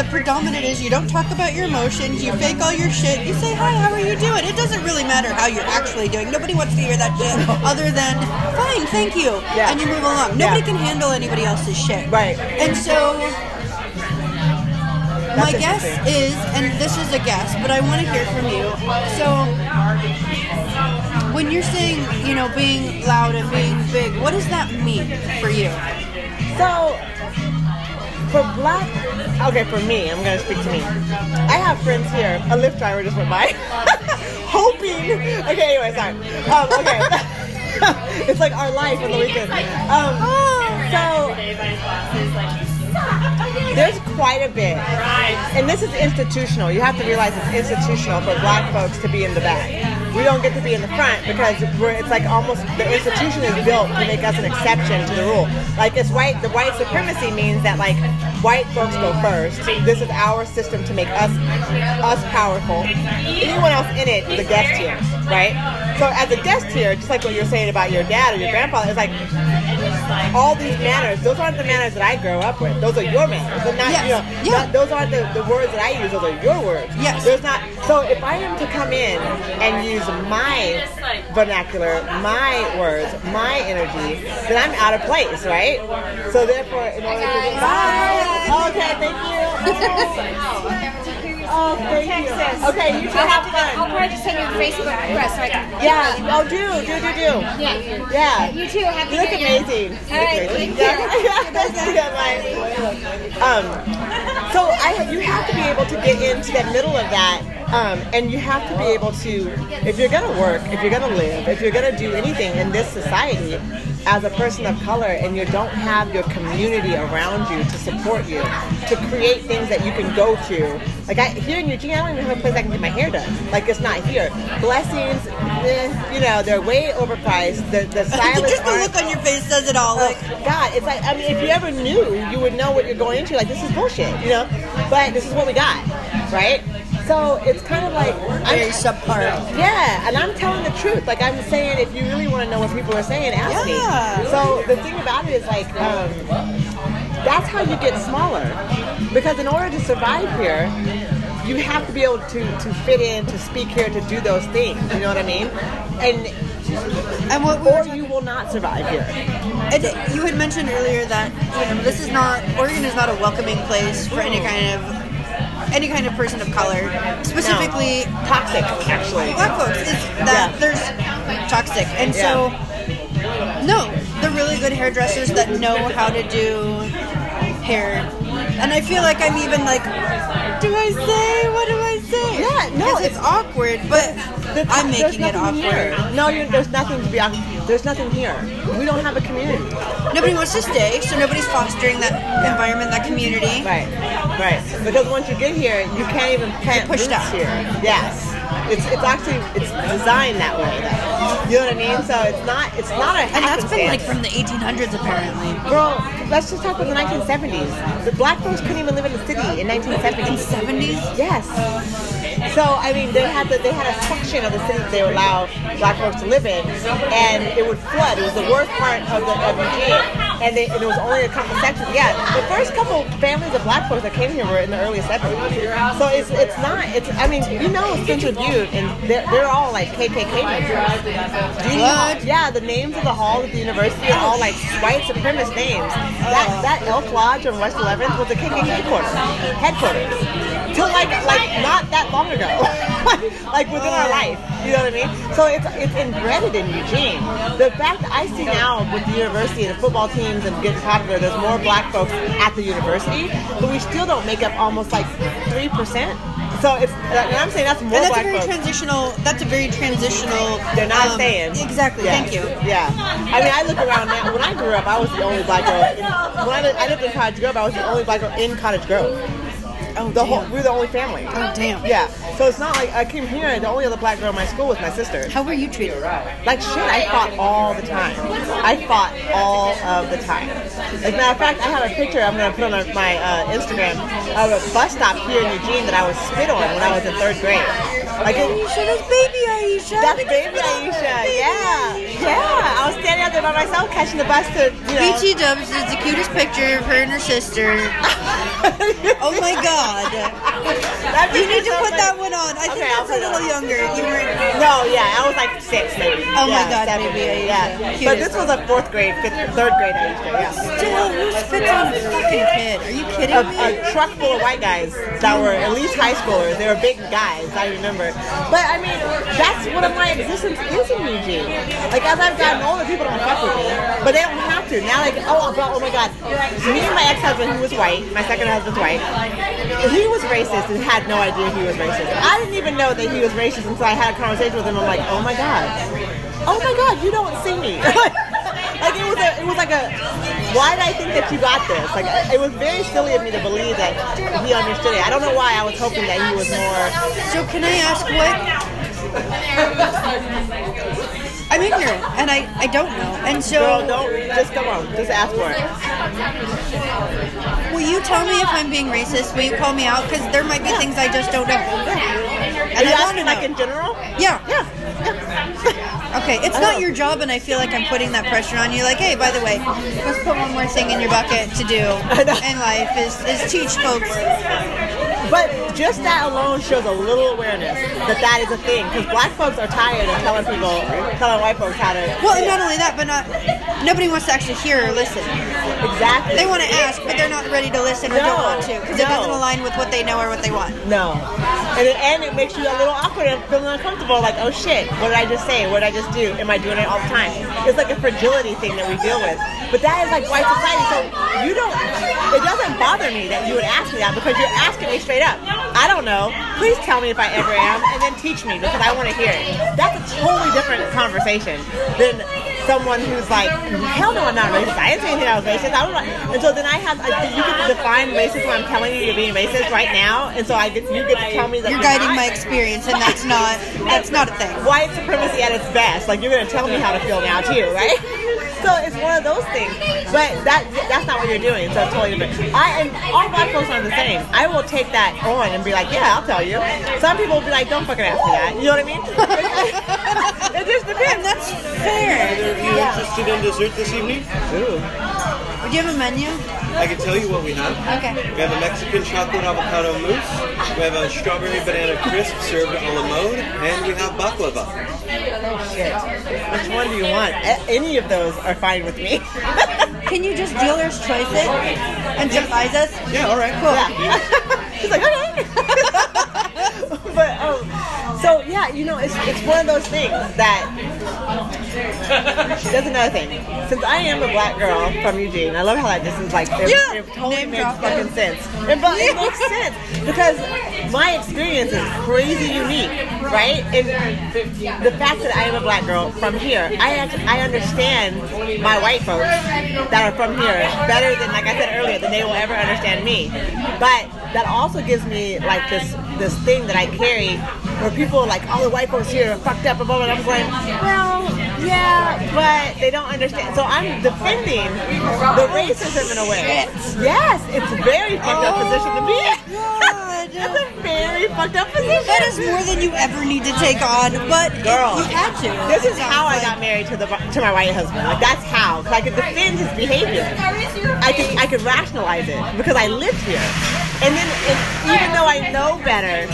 the predominant is you don't talk about your emotions, you fake all your shit, you say, Hi, how are you doing? It doesn't really matter how you're actually doing. Nobody wants to hear that shit other than, Fine, thank you. Yeah. And you move along. Nobody Yeah. can handle anybody else's shit. Right. And so my guess is, and this is a guess, but I want to hear from you. So, when you're saying, you know, being loud and being big, what does that mean for you? So, for black, okay, for me, I'm gonna speak to me. I have friends here. A Lyft driver just went by, hoping. Okay, anyway, sorry. Um, okay, it's like our life on the weekend. Um, so there's quite a bit, and this is institutional. You have to realize it's institutional for black folks to be in the back. We don't get to be in the front because we're, it's like almost the institution is built to make us an exception to the rule. Like it's white, the white supremacy means that like white folks go first. This is our system to make us us powerful. Anyone else in it is a guest here, right? So as a guest here, just like what you're saying about your dad or your grandfather, it's like all these manners, those aren't the manners that I grew up with. Those are your manners. They're not, Yes. you know, Yeah. not- those aren't the, the words that I use. Those are your words. Yes. There's not. So if I am to come in and use my vernacular, my words, my energy, then I'm out of place, right? So therefore, in order to bye. Okay, thank you. Oh, Oh, thank you. Okay, you two have to. I'll probably just send you a Facebook request so I can. Yeah. Oh, do do do do. Yeah. Yeah. You too. Happy You look amazing. All right. Thank you. Um, so I, you have to be able to get into the middle of that, um, and you have to be able to, if you're gonna work, if you're gonna live, if you're gonna do anything in this society, as a person of color, and you don't have your community around you to support you, to create things that you can go to. Like I, here in Eugene, I don't even have a place I can get my hair done. Like it's not here. Blessings, eh, you know, they're way overpriced. The the stylists Just the look on your face says it all. Like, Oh, God, it's like I mean, if you ever knew, you would know what you're going into. Like this is bullshit, you know. But this is what we got, right? So it's kind of like very subpar. yeah, and I'm telling the truth. Like I'm saying, if you really want to know what people are saying, ask Yeah. me. So the thing about it is like um, that's how you get smaller, because in order to survive here. You have to be able to, to fit in, to speak here, to do those things. You know what I mean? And And what we or talking- you will not survive here. And you had mentioned earlier that you know this is not Oregon is not a welcoming place for any kind of any kind of person of color, specifically Toxic, actually. black folks. Is that Yeah. there's toxic, and so no, the really good hairdressers that know how to do hair, and I feel like I'm even like, do I say what do I Yeah, no, it's awkward, but the- I'm making it awkward. Here. No, you're, there's nothing to be. awkward. There's nothing here. We don't have a community. Nobody wants to stay, so nobody's fostering that environment, that community. Right, right. Because once you get here, you can't even plant pushed roots out. here. Yes, it's it's actually it's designed that way. Though. You know what I mean? So it's not it's not a And that's been like from the 1800s, apparently. Girl, let's just talk about the 1970s. The black folks couldn't even live in the city in 1970s. 70s? Yes. So I mean, they had the, they had a section of the city that they would allow black folks to live in, and it would flood. It was the worst part of the of the Eugene, and, they, and it was only a couple sections. Yeah, the first couple families of black folks that came here were in the early 70s. So it's it's not. It's I mean, you know, Central Butte, and they're, they're all like KKK members. Do you know? What? Yeah, the names of the halls at the university are all like white supremacist names. That that Elk Lodge on West 11th was a KKK quarter, headquarters. Till like like not that long ago, like within our life. You know what I mean? So it's it's embedded in Eugene. The fact that I see now with the university and the football teams and getting popular, there's more black folks at the university, but we still don't make up almost like three percent. So it's and I'm saying that's more And that's a very folks. transitional. That's a very transitional. They're not um, staying. Exactly. Yeah. Thank you. Yeah. I mean, I look around now. When I grew up, I was the only black girl. When I lived, I lived in Cottage Grove, I was the only black girl in Cottage Grove. Oh, The whole, we're the only family. Oh, damn. Yeah. So it's not like I came here. The only other black girl in my school was my sister. How were you treated? Like shit, I fought all the time. I fought all of the time. Like matter of fact, I have a picture I'm gonna put on my uh, Instagram of a bus stop here in Eugene that I was spit on when I was in third grade. Like it, Aisha, that's baby Aisha. that's baby Aisha. Yeah, yeah. I was standing out there by myself catching the bus to, you know. BT Dubs is the cutest picture of her and her sister. Oh my god. You need to picture's so put that one on. I think Okay, I'll that's a little on. younger. You were No, yeah, I was like six maybe. Oh my God, seven, baby Aisha. Yeah, Cutest. but this was a fourth grade, fifth, third grade Aisha. Yeah. still who spits on a fucking kid? Are you kidding A, me? a truck full of white guys that were at least high schoolers. They were big guys, I remember. But I mean, that's what my existence is in Eugene. Like as I've gotten older, people don't fuck with me, but they don't have to. Now, like, oh, oh my god, me and my ex-husband, who was white, my second husband's white, he was racist and had no idea he was racist. I didn't even know that he was racist until I had a conversation with him. I'm like, oh my god, oh my god, you don't see me. like it was a, it was like a, why did I think that you got this? Like it was very silly of me to believe that he understood it. I don't know why I was hoping that he was more. So can I ask what? I'm ignorant, and I, I don't know. And so, Girl, don't just come on, just ask for it. will you tell me if I'm being racist? Will you call me out? Because there might be things I just don't know. Are And you I want to like in general? Yeah. Yeah. Okay, it's not your job, and I feel like I'm putting that pressure on you. Like, hey, by the way, let's put one more thing in your bucket to do in life is, is teach folks. But just that alone shows a little awareness that that is a thing. Because black folks are tired of telling people, telling white folks how to. Well, and not only that, but not nobody wants to actually hear or listen. Exactly. They want to ask, but they're not ready to listen or No, don't want to because it doesn't align with what they know or what they want. No. And it, and it makes you a little awkward and feeling uncomfortable. Like, oh shit, what did I just say? What did I just do? Am I doing it all the time? It's like a fragility thing that we deal with. But that is like white society. So you don't. It doesn't bother me that you would ask me that because you're asking me straight up. I don't know. Please tell me if I ever am, and then teach me because I want to hear it. That's a totally different conversation than someone who's like, hell no, I'm not racist. I didn't say anything I was racist. I don't know. And so then I have, I, you get to define racist when I'm telling you you're being racist right now, and so I get, you get to tell me that You're you're guiding my experience, and that's not that's not a thing. White supremacy at its best. Like you're gonna tell me how to feel now too, right? So it's one of those things. But that that's not what you're doing. So it's totally different. I and all black folks are the same. I will take that on and be like, yeah, I'll tell you. Some people will be like, don't fucking ask me that. You know what I mean? it just And depends. that's fair. Either of you interested in dessert this evening? Ooh. Do you have a menu? I can tell you what we have. Okay. We have a Mexican chocolate avocado mousse. We have a strawberry banana crisp served a la mode, and we have baklava. Oh Shit. Which one do you want? A- any of those are fine with me. Can you just dealer's choice it and surprise us? Yeah, all right. Cool. Yeah. She's like, okay. but um, so yeah, you know, it's it's one of those things that. That's another thing. Since I am a black girl from Eugene, I love how that this is like it, Yeah. it totally Name makes fucking sense. It, but it makes sense because my experience is crazy unique, right? And the fact that I am a black girl from here, I act- I understand my white folks that are from here better than, like I said earlier, than they will ever understand me. But that also gives me like this this thing that I carry where people are like, all the white folks here are fucked up, and blah, blah, blah. I'm going, well, yeah, but they don't understand. So I'm defending the racism in a way. Yes, it's a very fucked up position to be in. Oh, that's a very fucked up position. That is more than you ever need to take on, but Girl, you had to. This is how I got married to the to my white husband. Like that's how, because I could defend his behavior. I could I could rationalize it because I lived here. And then even though I know better,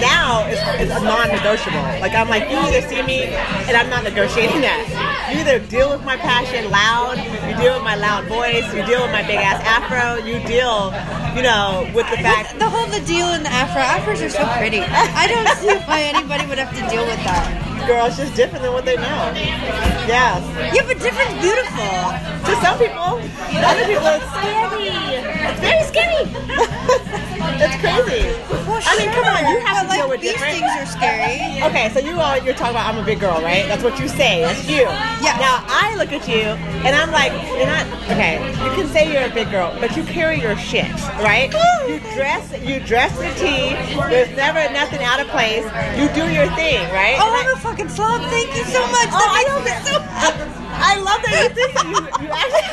now it's, it's non-negotiable. Like I'm like, you either see me, and I'm not negotiating that. You either deal with my passion loud, you deal with my loud voice, you deal with my big ass afro, you deal, you know, with the fact. The whole the deal in the afro afros are so pretty. I don't see why anybody would have to deal with that. Girl, just different than what they know. Yeah. Yeah, but different's beautiful. To some people, other people, it's scary. It's very scary. it's crazy. Well, I mean, come on, you have but, to deal like, with these different. things are scary. Okay, so you all you're talking about I'm a big girl, right? That's what you say. That's you. Yeah. Now I look at you and I'm like, you're not okay. You can say you're a big girl, but you carry your shit, right? Oh, you dress you dress the T. There's never nothing out of place. You do your thing, right? Oh, I'm a fucking slob. Thank you so much. Oh, I love me so I love that you think you, you actually.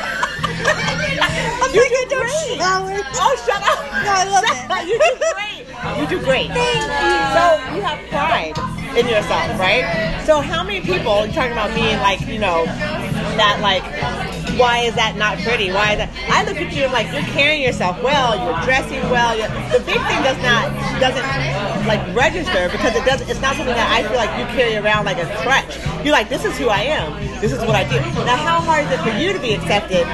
I'm You like, do I great. shower. Oh, shut up! No, I love Shut it. up. You do great. You do great. Thank you. So you have pride in yourself, right? So how many people you're talking about being like, you know, that like, why is that not pretty? Why is that? I look at you and like you're carrying yourself well. You're dressing well. You're, the big thing does not doesn't like register because it doesn't. It's not something that I feel like you carry around like a crutch. You're like, this is who I am. This is what I do. Now, how hard is it for you to be accepted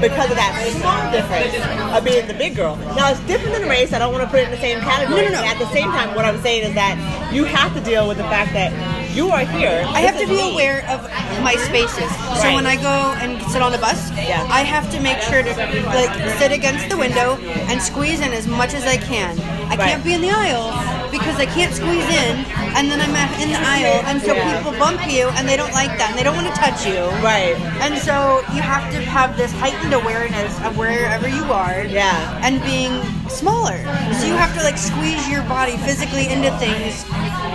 because of that small difference of being the big girl? Now, it's different than race. I don't want to put it in the same category. No, no, no. At the same time, what I'm saying is that you have to deal with the fact that you are here. I have to be me. aware of my spaces. So Right. when I go and sit on the bus, Yeah. I have to make sure to like sit against the window and squeeze in as much as I can. I Right. can't be in the aisle because I can't squeeze in, and then I'm in the aisle, and so Yeah. people bump you, and they don't like that, and they don't want to touch you. Right. And so you have to have this heightened awareness of wherever you are. Yeah. And being smaller. So you have to like squeeze your body physically into things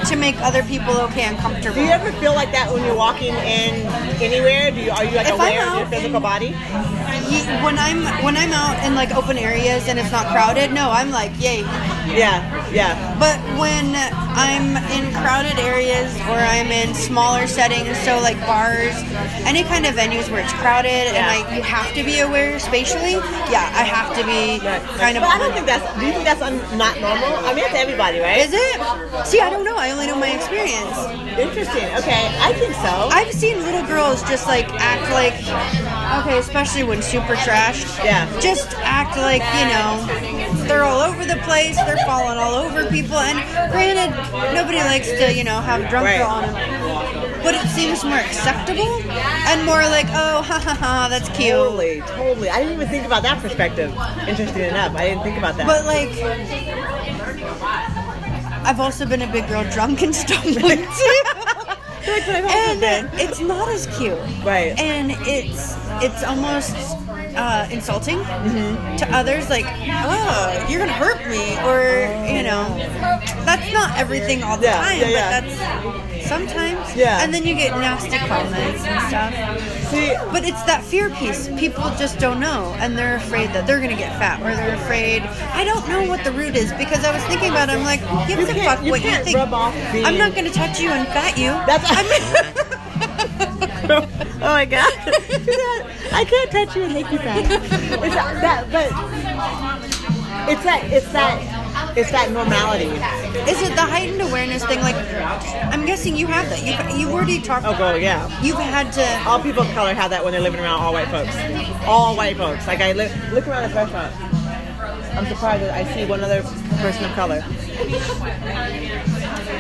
to make other people okay and comfortable. Do you ever feel like that when you're walking in anywhere? Do you are you like If aware of your physical body? When I'm when I'm out in like open areas and it's not crowded, no, I'm like yay. Yeah, yeah. But when I'm in crowded areas or I'm in smaller settings, so like bars, any kind of venues where it's crowded and like you have to be aware spatially, yeah, I have to be kind of. But I don't think that's. Do you think that's un, not normal? I mean, it's everybody, right? Is it? See, I don't know. I only know my experience. Interesting. Okay, I think so. I've seen little girls just like act like, okay, especially when super trashed. Yeah. Just act like, you know, they're all over the place, they're falling all over people. And granted, nobody likes to, you know, have a drunk Right. girl on them. But it seems more acceptable and more like, oh, ha ha ha, that's cute. Totally, totally. I didn't even think about that perspective. Interesting enough, I didn't think about that. But like, I've also been a big girl drunk and stumbling too. That's what I've also and been. it's not as cute. Right. And it's it's almost uh, insulting Mm-hmm. to others. Like, oh, you're gonna hurt me, or you know, that's not everything all the Yeah, time, yeah, yeah. but that's sometimes. Yeah. And then you get nasty comments and stuff. See, But it's that fear piece. People just don't know, and they're afraid that they're gonna get fat, or they're afraid. I don't know what the root is because I was thinking about. it. I'm like, give You a fuck you what you think. rub off being- I'm not gonna touch you and fat you. That's- I mean, oh my god, I can't touch you and make you fat. It's that, that, but it's that, it's that, it's that normality. is it the heightened awareness thing? Like, I'm guessing you have that. You've you've already talked. Oh, girl, yeah. You've had to. All people of color have that when they're living around all white folks. All white folks. Like I live, look around this restaurant. I'm surprised that I see one other person of color.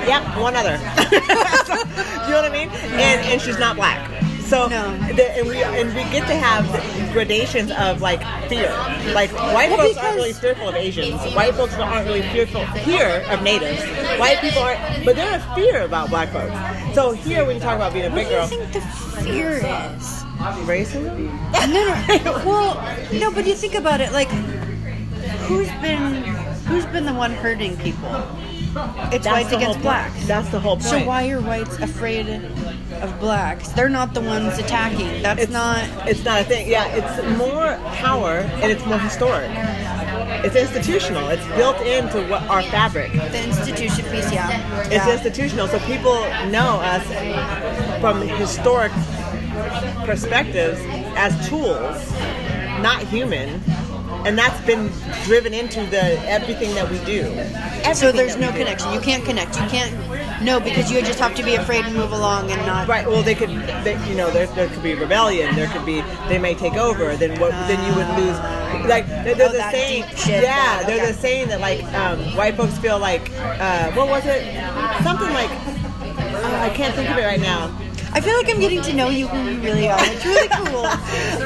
Yep, one other. you know what I mean? And and she's not black. So No. the, and we and we get to have gradations of like fear. Like white Well, folks aren't really fearful of Asians. White folks aren't really fearful here of natives. White people aren't, but they're a fear about black folks. So here, when you talk about being a What big do you think the fear is? racism. No, no. Well, no, but you think about it, like, who's been who's been the one hurting people? It's That's whites the against whole blacks. Point. That's the whole point. So why are whites afraid of blacks? They're not the ones attacking. That's it's not. It's not a thing. Yeah, it's more power and it's more historic. It's institutional. It's built into what our fabric. The institution piece, yeah. It's yeah. institutional, so people know us from historic perspectives as tools, not human. And that's been driven into the everything that we do. So there's no do. connection. You can't connect. You can't. No, because you just have to be afraid and move along and not. Right. Well, they could. They, you know, there, there could be rebellion. There could be. They may take over. Then what? then you would lose. Like there- there's Oh, a saying. shit, yeah. that- There's okay. a saying that like um, white folks feel like. Uh, what was it? Something like. uh, I can't think of it right now. I feel like I'm getting to know you who you really are. It's really cool.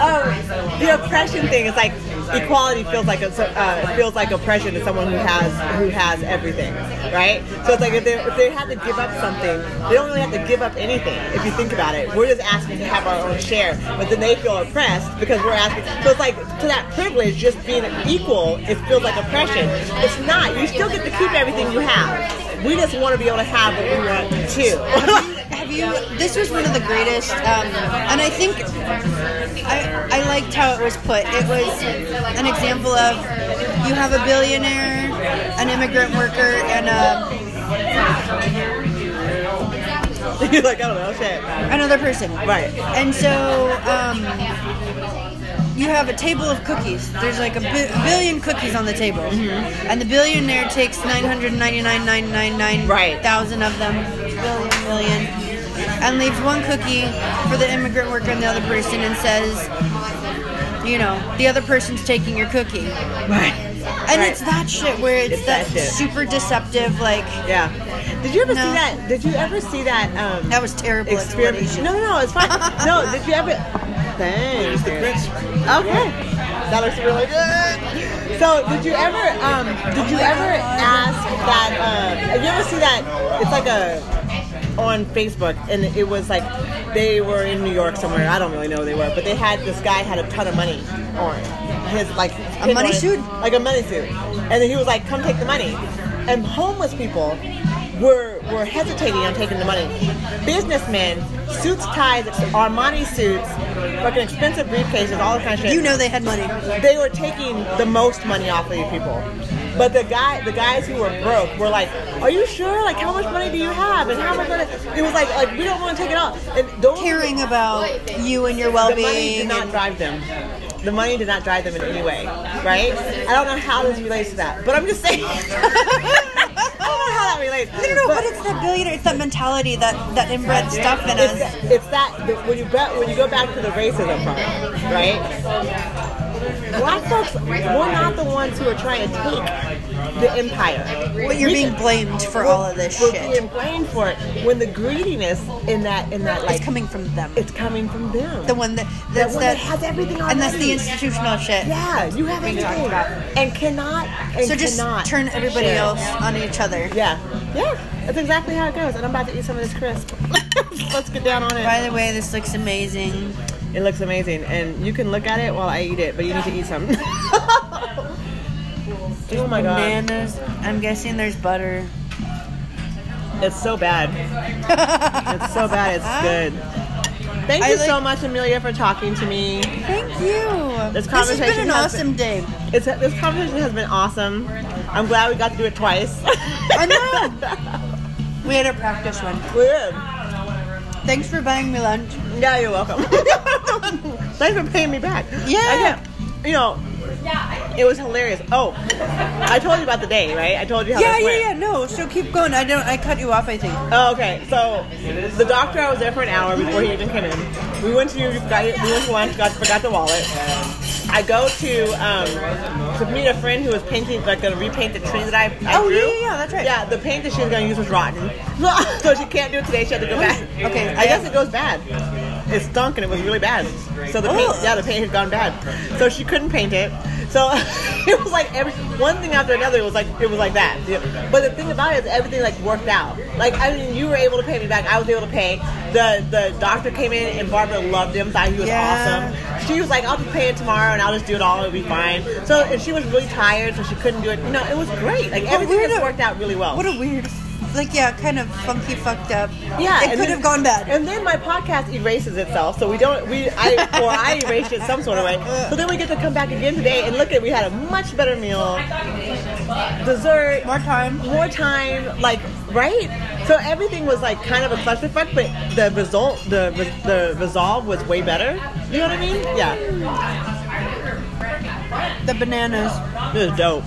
Oh, the oppression thing is like equality feels like a, uh, feels like oppression to someone who has who has everything, right? So it's like if they if they have to give up something, they don't really have to give up anything. If you think about it, we're just asking to have our own share, but then they feel oppressed because we're asking. So it's like to that privilege, just being equal, it feels like oppression. It's not. You still get to keep everything you have. We just want to be able to have what we want too. Have you? This was one of the greatest, um, and I think I, I liked how it was put. It was an example of you have a billionaire, an immigrant worker, and a, You're like I don't know, shit. another person. Right. And so um, you have a table of cookies. There's like a bi- billion cookies on the table, Mm-hmm. and the billionaire takes 999,999,000 Right. of them, billion, million, and leaves one cookie for the immigrant worker and the other person, and says, you know, the other person's taking your cookie. Right. And Right. it's that shit where it's, It's that, that super deceptive, like Yeah. Did you ever No. see that? Did you ever see that? Um, that was terrible experiment. No, no, no, it's fine. no, did you ever? Thanks. The crisp. Okay, that looks really good. So, did you ever? Um, did you ever ask that? Uh, you ever see that? It's like a on Facebook, and it was like they were in New York somewhere. I don't really know where they were, but they had this guy had a ton of money on his like A money suit? like a money suit, and then he was like, "Come take the money," and homeless people were were hesitating on taking the money. Businessmen, suits, ties, Armani suits, fucking expensive briefcases, all the kind of shit. You know they had money. they were taking the most money off of you people. But the guy, the guys who were broke were like, "Are you sure? Like, how much money do you have? And how much money?" It was like, like we don't want to take it off. And those Caring about you and your well-being. the money did not drive them. The money did not drive them in any way, right? I don't know how this relates to that, but I'm just saying. I don't know how that relates. No, no, no, but, it's that billionaire, it's that mentality, that that inbred stuff in it's, us. that- it's that when you when you go back to the racism part, right? Black folks, we're not the ones who are trying to take the empire. Well, you're being blamed for all of this we're shit. being blamed for it when the greediness in that in that like It's coming from them. it's coming from them. The one that that's one that, has everything and that's the already. institutional shit. yeah, you have Being everything talked about. and cannot and So just cannot turn everybody share. else on each other. Yeah, yeah, that's exactly how it goes. And I'm about to eat some of this crisp. Let's get down on it. By the way, this looks amazing. It looks amazing, and you can look at it while I eat it, but you need to eat some. oh my god, Bananas. I'm guessing there's butter. it's so bad. It's so bad. It's good. Thank you like- so much, Amelia, for talking to me. Thank you. This This has been conversation an has awesome day. It's this conversation has been awesome. I'm glad we got to do it twice. I know. We had a practice one. we did. Thanks for buying me lunch. Yeah, you're welcome. Thanks for paying me back. Yeah. I can't, you know, it was hilarious. Oh, I told you about the day, right? I told you how Yeah, this yeah, went. yeah. No, so keep going. I don't. I cut you off. I think. Oh, okay. So the doctor, I was there for an hour before he even came in. We went to got we went to lunch, got forgot the wallet, I go to um, to meet a friend who was painting, like gonna repaint the tree that I, I Oh, drew. yeah, yeah, yeah, that's right. Yeah, the paint that she was gonna use was rotten, so she can't do it today. She had to go back. Okay, I guess it goes bad. It stunk and it was really bad. So the paint, Oh. yeah, the paint had gone bad. So she couldn't paint it. So it was like every one thing after another. It was like it was like that. But the thing about it is everything like worked out. Like I mean, you were able to pay me back. I was able to pay. The the doctor came in and Barbara loved him. Thought he was Yeah. awesome. She was like, I'll just pay it tomorrow and I'll just do it all. It'll be fine. So and she was really tired, so she couldn't do it. You know, it was great. Like everything just worked out really well. What a weird, like yeah, kind of funky, fucked up. Yeah, it could then- have gone bad. And then my podcast erases itself, so we don't. We I or I erased it some sort of way. So then we get to come back again today and look at. We had a much better meal, dessert, More time. more time, like right. So everything was like kind of a clusterfuck, but the result, the the resolve was way better. You know what I mean? Yeah, The bananas. it was dope.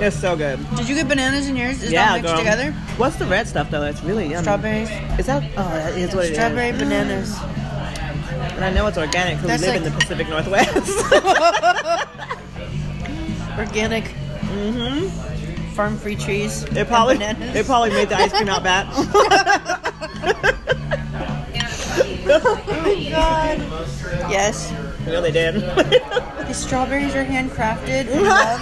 It's so good. Did you get bananas in yours? Is yeah, all mixed girl. together? What's the red stuff though? It's really yummy. Strawberries. Is that? Oh, that is what it is. Strawberry bananas. And I know it's organic because we live like- in the Pacific Northwest. Organic. Mm-hmm. Farm free trees. They probably they probably made the ice cream out bad. Oh God. Yes. you know they did. The strawberries are handcrafted love.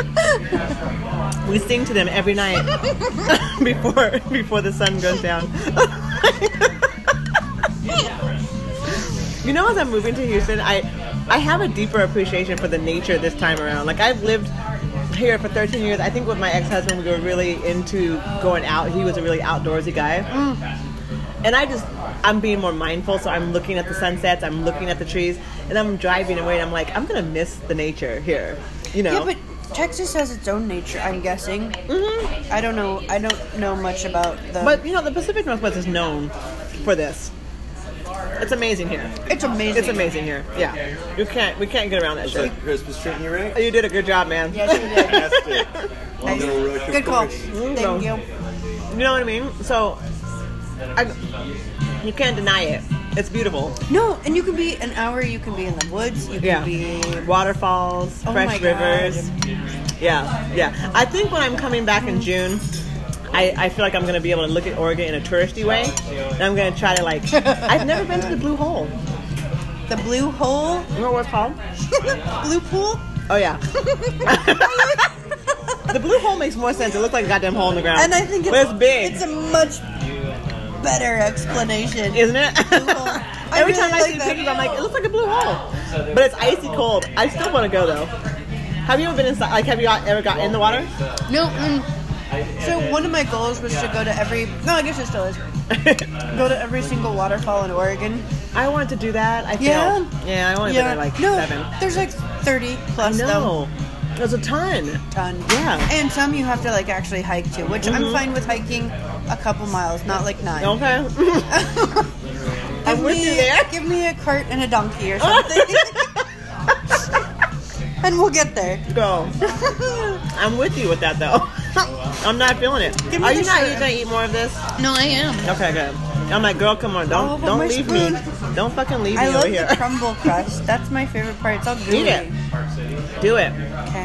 we sing to them every night before before the sun goes down. you know, as I'm moving to Houston, I I have a deeper appreciation for the nature this time around. Like I've lived here for 13 years. I think with my ex-husband, we were really into going out. He was a really outdoorsy guy. and I just I'm being more mindful, so I'm looking at the sunsets, I'm looking at the trees, and I'm driving away, and I'm like, I'm gonna miss the nature here, you know. Yeah, but Texas has its own nature. I'm guessing. Mhm. I don't know. I don't know much about the. But you know, the Pacific Northwest is known for this. It's amazing here. it's amazing. It's amazing here. Yeah, you can't we can't get around that shit. Christmas treating you right? You did a good job, man. Yes, you did. Fantastic. Nice. no Good call. Thank no. you. You know what I mean? So, I, you can't deny it. It's beautiful. No, and you can be an hour. You can be in the woods. You can Yeah. be. Waterfalls, Oh fresh rivers. Yeah, yeah. I think when I'm coming back in June, I, I feel like I'm gonna be able to look at Oregon in a touristy way, and I'm gonna try to like. I've never been to the Blue Hole. The blue hole, You know what it's called? blue pool. Oh yeah. the Blue Hole makes more sense. It looks like a goddamn hole in the ground. And I think it's, but it's big, It's a much better explanation. isn't it? Every really time I like see that. pictures, I'm like, it looks like a blue hole, but it's icy cold. I still want to go though. Have you ever been inside? Like, have you got- ever got in the water? No. mm. so one of my goals was to go to every. No, I guess it still is. Go to every single waterfall in Oregon. I wanted to do that. I feel, Yeah. yeah, I want to go Yeah. there like no, seven. there's like 30 I plus know. There's a ton. Ton. Yeah. And some you have to like actually hike to, which I'm mm-hmm. fine with hiking a couple miles, not like nine. Okay. Give I'm with me, you there. Give me a cart and a donkey or something. and we'll get there. Go. I'm with you with that though. I'm not feeling it. Give me Are you the not shirt. gonna eat more of this? No, I am. Okay, good. I'm like, girl, come on, Oh, don't but don't leave spoon. me. Don't fucking leave I me love over here. the crumble crust. That's my favorite part. It's all gooey. Eat it. Do it. Okay.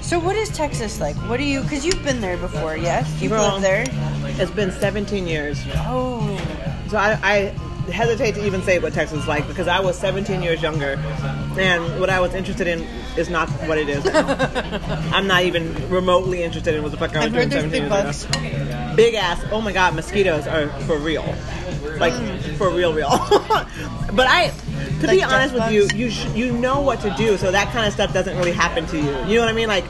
So what is Texas like? What do you? Because you've been there before, yes? You've Girl. lived there. It's been 17 years, Oh. so I, I hesitate to even say what Texas is like because I was 17 years younger, and what I was interested in is not what it is. I'm not even remotely interested in what the fuck I was I've doing 17 big years bugs. ago. Big ass. Oh my god, mosquitoes are for real. Like mm. for real, real. but I, to be Like honest with you, you sh- you know what to do, so that kind of stuff doesn't really happen to you. You know what I mean? Like.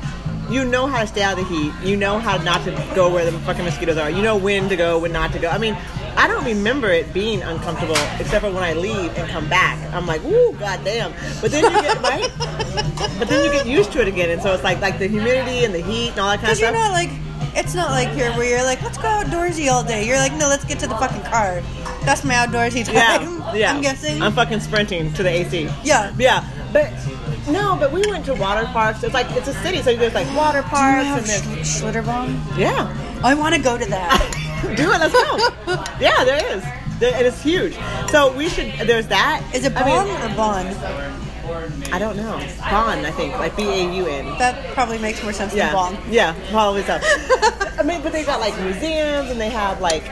You know how to stay out of the heat. You know how not to go where the fucking mosquitoes are. You know when to go, when not to go. I mean, I don't remember it being uncomfortable except for when I leave and come back. I'm like, ooh, goddamn. But then you get right. But then you get used to it again, and so it's like like the humidity and the heat and all that kind of stuff. Because you're not like, it's not like here where you're like, let's go outdoorsy all day. You're like, no, let's get to the fucking car. That's my outdoorsy time. yeah, yeah. I'm guessing. I'm fucking sprinting to the AC. yeah. Yeah, but no, but we went to water parks. It's like it's a city, so there's like water parks and there's Sch- Schlitterbahn? yeah. I want to go to that. Do it. Let's go. yeah, there is. There, it is huge. So we should. There's that. Is it I mean, or Bond? I don't know. Bond, I think, like B A U N. That probably makes more sense Yeah, than Bond. yeah, probably so. I mean, but they've got like museums and they have like.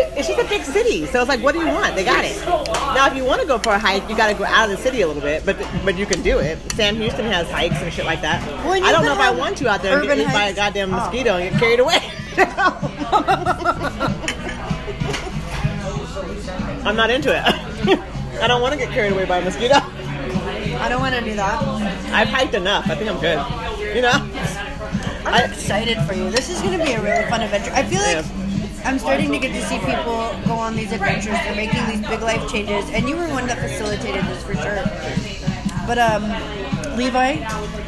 It's just a big city, so it's like, what do you want? They got it. Now, if you want to go for a hike, you got to go out of the city a little bit, but but you can do it. Sam Houston has hikes and shit like that. Well, I don't know if I want to out there and get hit by a goddamn Oh. mosquito and get carried away. I'm not into it. I don't want to get carried away by a mosquito. I don't want to do that. I've hiked enough. I think I'm good. You know? I'm I- excited for you. This is going to be a really fun adventure. I feel like I'm starting to get to see people go on these adventures. They're making these big life changes, and you were one that facilitated this for sure. But um, Levi,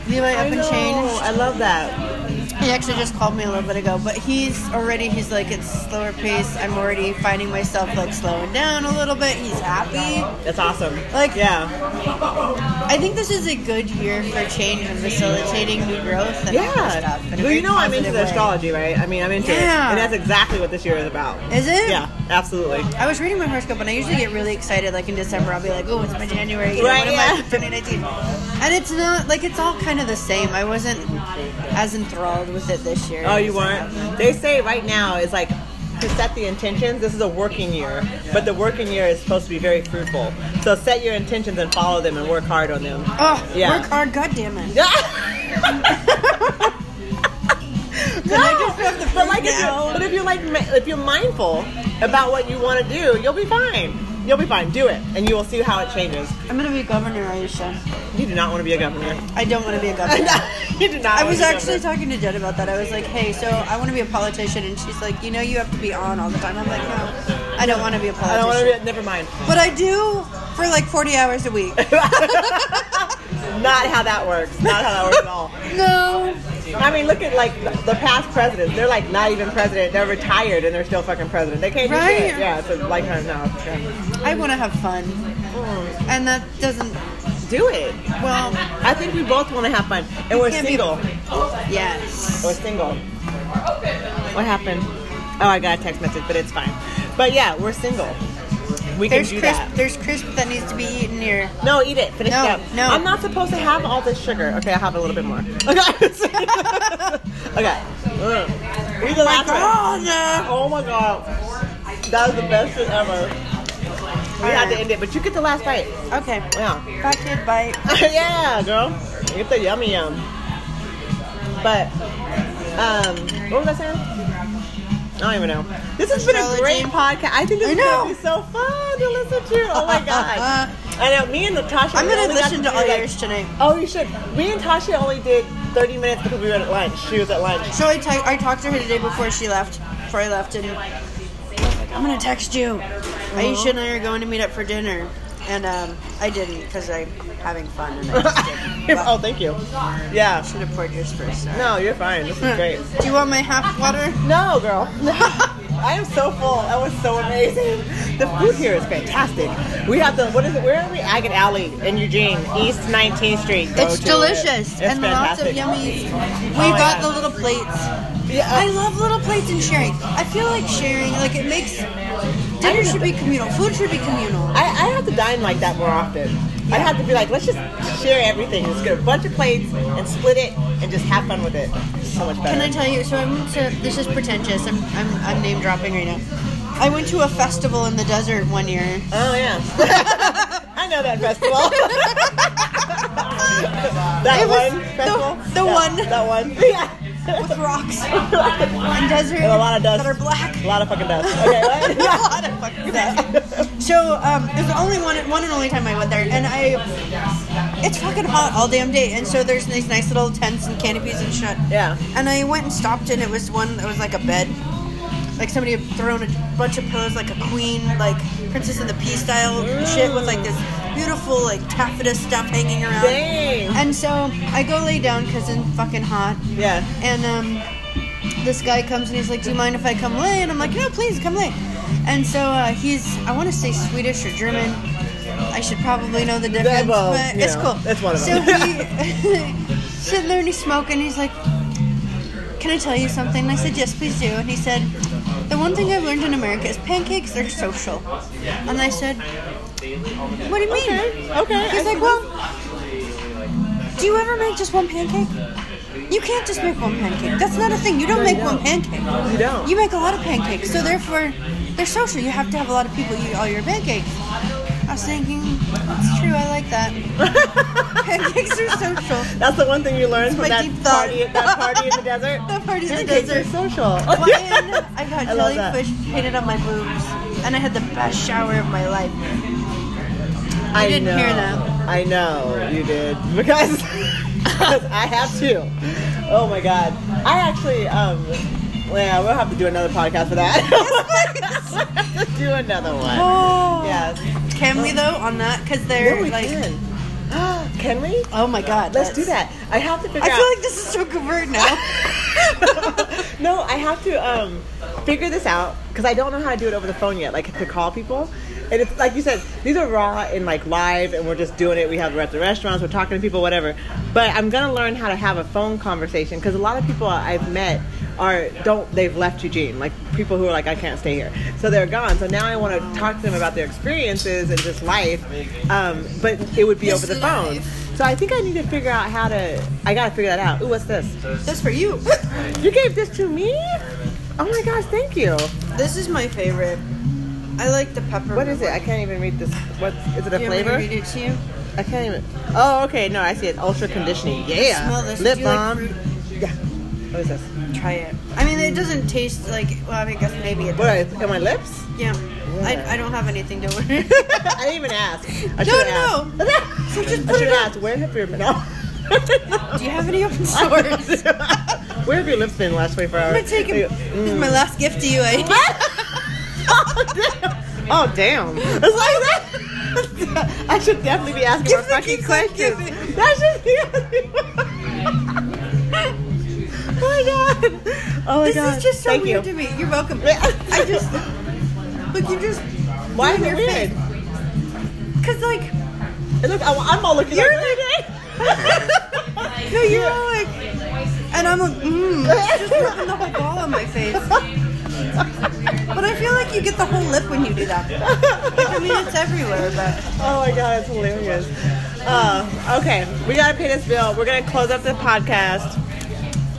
Levi up I and know. changed. I love that. He actually just called me a little bit ago, but he's already he's like it's slower pace. I'm already finding myself like slowing down a little bit. He's happy. That's awesome. Like- yeah, I think this is a good year for change and facilitating new growth and all that yeah. stuff. in Well, you know I'm into the astrology, right? I mean, I'm into it, and that's exactly what this year is about. Is it? Yeah, absolutely. I was reading my horoscope and I usually get really excited like in December. I'll be like, oh, it's my January. You know, Right, yeah. I 2019? And it's not, like, it's all kind of the same. I wasn't as enthralled with it this year. Oh, you weren't? Um, they say right now is like to set the intentions. This is a working year, but the working year is supposed to be very fruitful. So set your intentions and follow them and work hard on them. Oh, Yeah. work hard, goddamn it. no, I just have to but like, if you're, but if you're like, if you're mindful about what you want to do, you'll be fine. You'll be fine. Do it, and you will see how it changes. I'm going to be governor, Aisha. You do not want to be a governor. I don't want to be a governor. do not. I was actually talking to Jen about that. I was like, hey, so I want to be a politician. And she's like, you know, you have to be on all the time. I'm like, no, I don't want to be a politician. I don't want to be. Never mind. But I do for like 40 hours a week. Not how that works. Not how that works at all. no. I mean, look at like the, past presidents. They're like not even president. They're retired and they're still fucking president. They can't do Right. shit. Yeah, it's like now. Yeah. I want to have fun. Mm. And that doesn't, Do it. well, I think we both want to have fun, and we're single. yes. We're single. What happened? Oh, I got a text message, but it's fine. But yeah, we're single. We can There's do crisp, that. there's crisp that needs to be eaten here. No, eat it. Finish No, it up. no. I'm not supposed to have all this sugar. Okay, I'll have a little bit more. Okay. okay. Ugh. Read the last one. Oh my god. That was the best shit ever. We had to end it, but you get the last bite. Okay. Yeah. Fat kid bite. yeah, girl. Get the yummy yum. But, um, what was I saying? I don't even know. This has been a great podcast. I think this I is going to be so fun to listen to. Oh my god. I know. Me and Natasha. I'm to listen to all like- yours tonight. Oh, you should. Me and Tasha only did 30 minutes because we were at lunch. She was at lunch. So I talked to her the day before she left, before I left, and I I'm to text you. Aisha and I are going to meet up for dinner. And um, I didn't because I'm having fun and I just didn't. oh, thank you. Yeah. Should have poured yours first. Sorry. No, you're fine. This is great. Do you want my half water? No, girl. I am so full. That was so amazing. The food here is fantastic. We have the what is it? Where are we? Agate Alley in Eugene, East 19th Street. Go It's delicious It. It's and lots of fantastic. yummy. We Oh, got the little plates. Yeah, I love little plates and sharing. I feel like sharing, like it makes dinner should be communal. Food should be communal. I, I have to dine like that more often. I have to be like, let's just share everything. Just get a bunch of plates and split it and just have fun with it. So much better. Can I tell you? So I went to. This is pretentious. I'm I'm, I'm name dropping right now. I went to a festival in the desert one year. Oh yeah, I know that festival. that It one the- festival. the Yeah, one. That one. Yeah. With rocks and desert And a lot of dust. that are black. A lot of fucking dust. Okay, what? a lot of fucking dust. So um, it was the only one, one and only time I went there, and I, it's fucking hot all damn day, and so there's these nice little tents and canopies and shit. Yeah. And I went and stopped, and it was one that was like a bed, like somebody had thrown a bunch of pillows, like a queen, like Princess and the Pea style shit, with like this beautiful like taffeta stuff hanging around. Dang. And so I go lay down because it's fucking hot. Yeah. And um, this guy comes and he's like, "Do you mind if I come lay?" And I'm like, "No, please come lay." And so uh, he's, I want to say Swedish or German. I should probably know the difference, well, but it's know, cool. it's one of them. so he sitting there and he's smoking. He's like, "Can I tell you something?" And I said, "Yes, please do." And he said, The one thing I've learned in America is pancakes are social. And I said, What do you mean? Okay. Okay. He's like, Well, do you ever make just one pancake? You can't just make one pancake. That's not a thing. You don't make one pancake. You don't. You make a lot of pancakes. So therefore, they're social. You have to have a lot of people eat all your pancakes. I was thinking, that's I like that. pancakes are social. That's the one thing you learned from that party, that party in the desert. The party in the Pancakes desert. are social. When I got I jellyfish painted on my boobs, and I had the best shower of my life. I didn't know. hear that. I know you did because because I have to. Oh my god! I actually um. Yeah, we'll have to do another podcast for that. we'll have to do another one. Oh, Yes. Can we though on that? Because they're No, we like, can. can we? oh my god, Let's do that. I have to figure I out. feel like this is so covert now. no, I have to um, figure this out because I don't know how to do it over the phone yet, like to call people. And it's like you said, these are raw and like live, and we're just doing it. We have we're at the restaurants, we're talking to people, whatever. But I'm gonna learn how to have a phone conversation because a lot of people I've met are don't they've left Eugene, like people who are like I can't stay here, so they're gone. So now I want to talk to them about their experiences and just life, um, but it would be over the phone. life. So I think I need to figure out how to. I gotta figure that out. Ooh, what's this? That's for you. You gave this to me? Oh my gosh, thank you. this is my favorite. I like the pepper. What is it? I can't even read this. What is it? A you flavor? read it to you? I can't even. Oh, okay. No, I see it. Ultra conditioning. Yeah. Smell this. Lip you like balm. yeah. What is this? Try it. I mean, it doesn't taste like. Well, I guess maybe it. What? Does. Are, are my lips? Yeah. Yeah. I, I don't have anything to wear. I didn't even ask. I No, no. So just I put should it asked. Where have your no? Do you have any open sores? Where have your lips been last 24 I'm hours? gonna take it. This is mm. my last gift to you. I oh damn! Oh, it's like that. I should definitely be asking more Give it, fucking questions. That should be. Oh my god! Oh my this god! is just so Thank weird you. to me. You're welcome. I just look. You just Why is it your weird? face. Cause like Hey, Look, I'm, I'm all looking You're like. no, you're all like, and I'm like, mmm, just rubbing the whole ball on my face. But I feel like you get the whole lip when you do that. Like, I mean, it's everywhere, but Oh my god, it's hilarious. Uh, okay, we gotta pay this bill. We're gonna close up the podcast.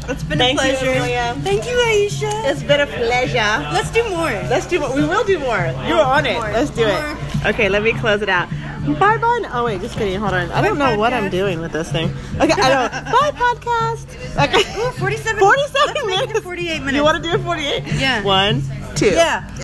It's been Thank a you, pleasure. Amelia. Thank you, Aisha. It's been a pleasure. Let's do more. Let's do more. We will do more. You were on it. More. Let's do More. it. Okay, let me close it out. Bye bye. Oh wait, just kidding. Hold on. I don't know what I'm doing with this thing. Okay, I don't know. Bye podcast. Okay. Ooh, 47. 47 Let's make it minutes. 48 minutes. You want to do it 48? Yeah. One, two. Yeah.